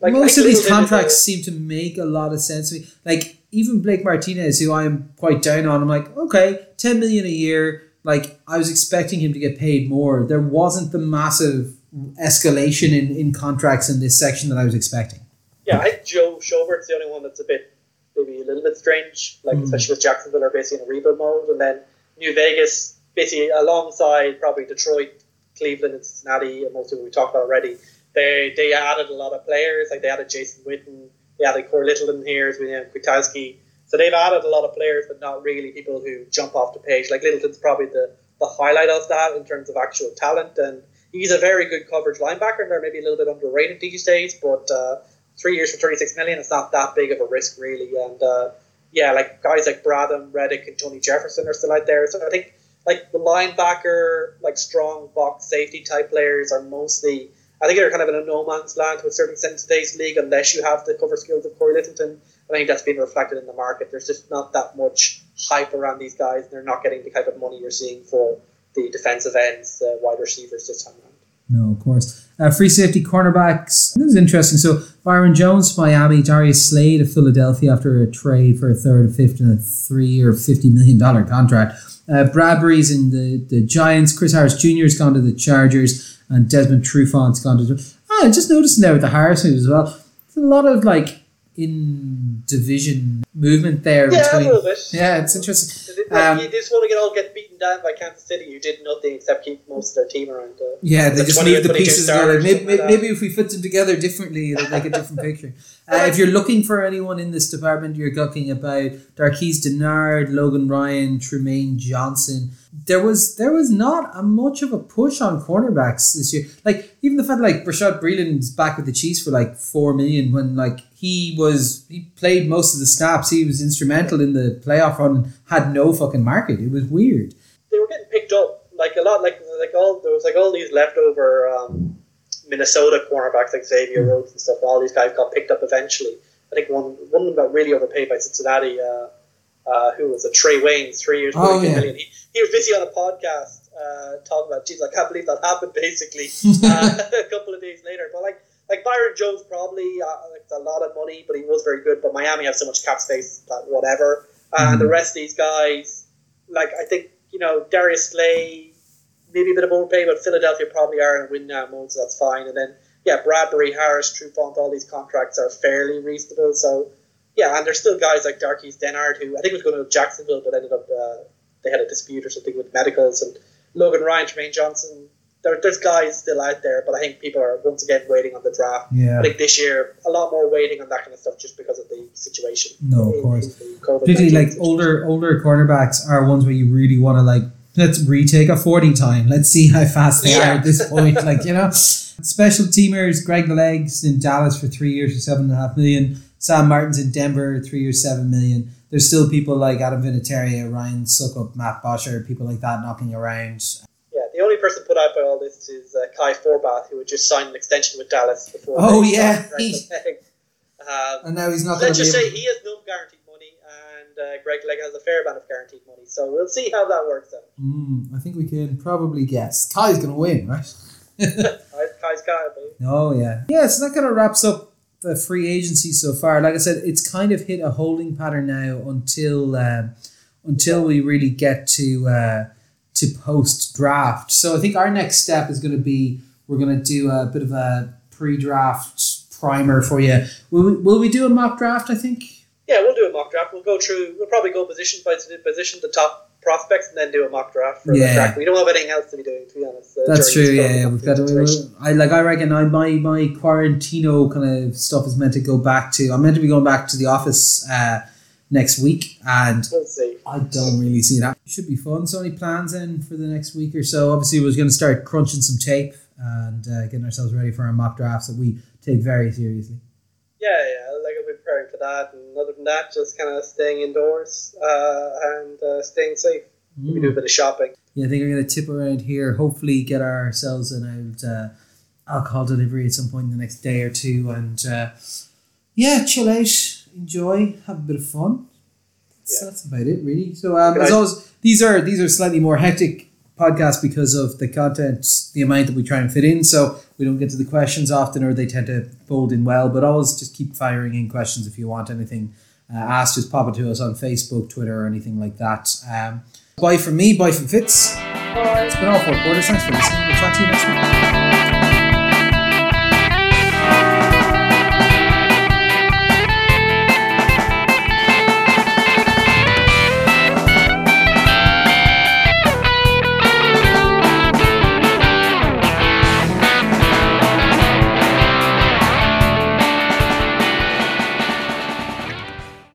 Like, Most of these contracts seem to make a lot of sense to me. Like even Blake Martinez, who I'm quite down on, I'm like, okay, 10 million a year. Like I was expecting him to get paid more. There wasn't the massive escalation in, in contracts in this section that I was expecting. Yeah, I think Joe Schobert's the only one that's a bit, maybe a little bit strange, like Mm. especially with Jacksonville are basically in a rebuild mode, and then New Vegas, basically alongside probably Detroit, Cleveland, and Cincinnati, and most of we talked about already. They they added a lot of players, like they added Jason Witten, they added Cory Littleton here, as we know, Kwiatkowski. So they've added a lot of players, but not really people who jump off the page. Like Littleton's probably the, the highlight of that in terms of actual talent, and he's a very good coverage linebacker, and they're maybe a little bit underrated these days, but. Uh, three years for 36 million it's not that big of a risk really and uh, yeah like guys like Bradham Reddick and Tony Jefferson are still out there. So I think like the linebacker like strong box safety type players are mostly I think they're kind of in a no man's land to a certain extent in today's league unless you have the cover skills of Cory Littleton. I think that's been reflected in the market. There's just not that much hype around these guys. They're not getting the type of money you're seeing for the defensive ends the wide receivers this time around No, of course. Uh, free safety cornerbacks. This is interesting. So Byron Jones, Miami, Darius Slay of Philadelphia after a trade for a third, a fifth, and a three-year, fifty million dollar contract. Uh, Bradberry's in the, the Giants. Chris Harris Jr. has gone to the Chargers, and Desmond Trufant's gone to. The, oh, just noticing there with the Harris move as well. There's a lot of like in division movement there yeah between. Yeah, it's interesting. Um, you just want to get all get beaten down by Kansas City, who did nothing except keep most of their team around. Uh, Yeah, they The just 20 move the pieces. Maybe, like maybe, if we fit them together differently, it'll make a different picture. Uh, if you're looking for anyone in this department, you're talking about Darqueze Dennard, Logan Ryan, Trumaine Johnson. There was there was not a much of a push on cornerbacks this year. Like even the fact like Bashaud Breeland's back with the Chiefs for like four million when like he was he played most of the snaps. He was instrumental in the playoff run. and Had no fucking market. It was weird. they were getting picked up like a lot, like like all there was like all these leftover um, Minnesota cornerbacks like Xavier Mm. Rhodes and stuff. All these guys got picked up eventually. I think one one of them got really overpaid by Cincinnati. Uh, uh, who was a Trey Wayne, three years, Oh, yeah. million. He, he was busy on a podcast uh, talking about, geez, I can't believe that happened. Basically, uh, a couple of days later, but like like Byron Jones probably uh, like, a lot of money, but he was very good. But Miami have so much cap space that whatever. And the Mhm. rest of these guys, like I think you know Darius Slay, maybe a bit of overpay, but Philadelphia probably are in a win now mode, so that's fine. And then yeah, Bradberry, Harris, Trufant, all these contracts are fairly reasonable. So yeah, and there's still guys like Darqueze Dennard who I think was going to Jacksonville, but ended up uh, they had a dispute or something with medicals, and Logan Ryan, Trumaine Johnson. There, there's guys still out there, but I think people are once again waiting on the draft. Yeah. I think this year a lot more waiting on that kind of stuff just because of the situation. No, of in- course. in particularly like older older cornerbacks are ones where you really want to like let's retake a 40 time let's see how fast they Yeah. are at this point like you know special teamers greg legs in dallas for three years for seven and a half million sam martin's in denver three years seven million there's still people like adam vinatieri ryan succop matt bosher people like that knocking around Yeah, the only person put out by all this is uh, Kai Forbath, who had just signed an extension with Dallas before. Oh, yeah. signed Greg Leg. Um, and now he's not going let's just say he has no guaranteed money, and uh, Greg Leg has a fair amount of guaranteed money. So we'll see how that works out. Mm, I think we can probably guess. Kai's going to win, right? Kai's got it, Oh, yeah. Yeah, so that kind of wraps up the free agency so far. Like I said, it's kind of hit a holding pattern now until um, until we really get to uh, to post draft. So I think our next step is going to be we're going to do a bit of a pre draft primer for you. Will we, will we do a mock draft? I think. Yeah, we'll do a mock draft. We'll go through. We'll probably go position by position, the top prospects, and then do a mock draft for Yeah. the track. We don't have anything else to be doing, to be honest. uh, That's true. Yeah, we've got to. I like. I reckon. I my my Quarantino kind of stuff is meant to go back to. I'm meant to be going back to the office uh, next week, and We'll see. I don't really see that. It should be fun. So, any plans in for the next week or so? Obviously, we're going to start crunching some tape and uh, getting ourselves ready for our mock drafts that we take very seriously. Yeah, yeah. Like I'll be preparing for that, and other than that, just kind of staying indoors uh, and uh, staying safe. We do a Mm. bit of shopping. Yeah, I think I'm going to tip around here. Hopefully, get ourselves an out uh, alcohol delivery at some point in the next day or two, and uh, yeah, chill out, enjoy, have a bit of fun. That's, Yeah. that's about it, really. So, um, as always, these are these are slightly more hectic podcasts because of the content, the amount that we try and fit in. So we don't get to the questions often, or they tend to fold in well. But always just keep firing in questions if you want anything uh, asked. Just pop it to us on Facebook, Twitter, or anything like that. Um, bye from me. Bye from Fitz. It's been all four quarters. Thanks for listening. We'll talk to you next week.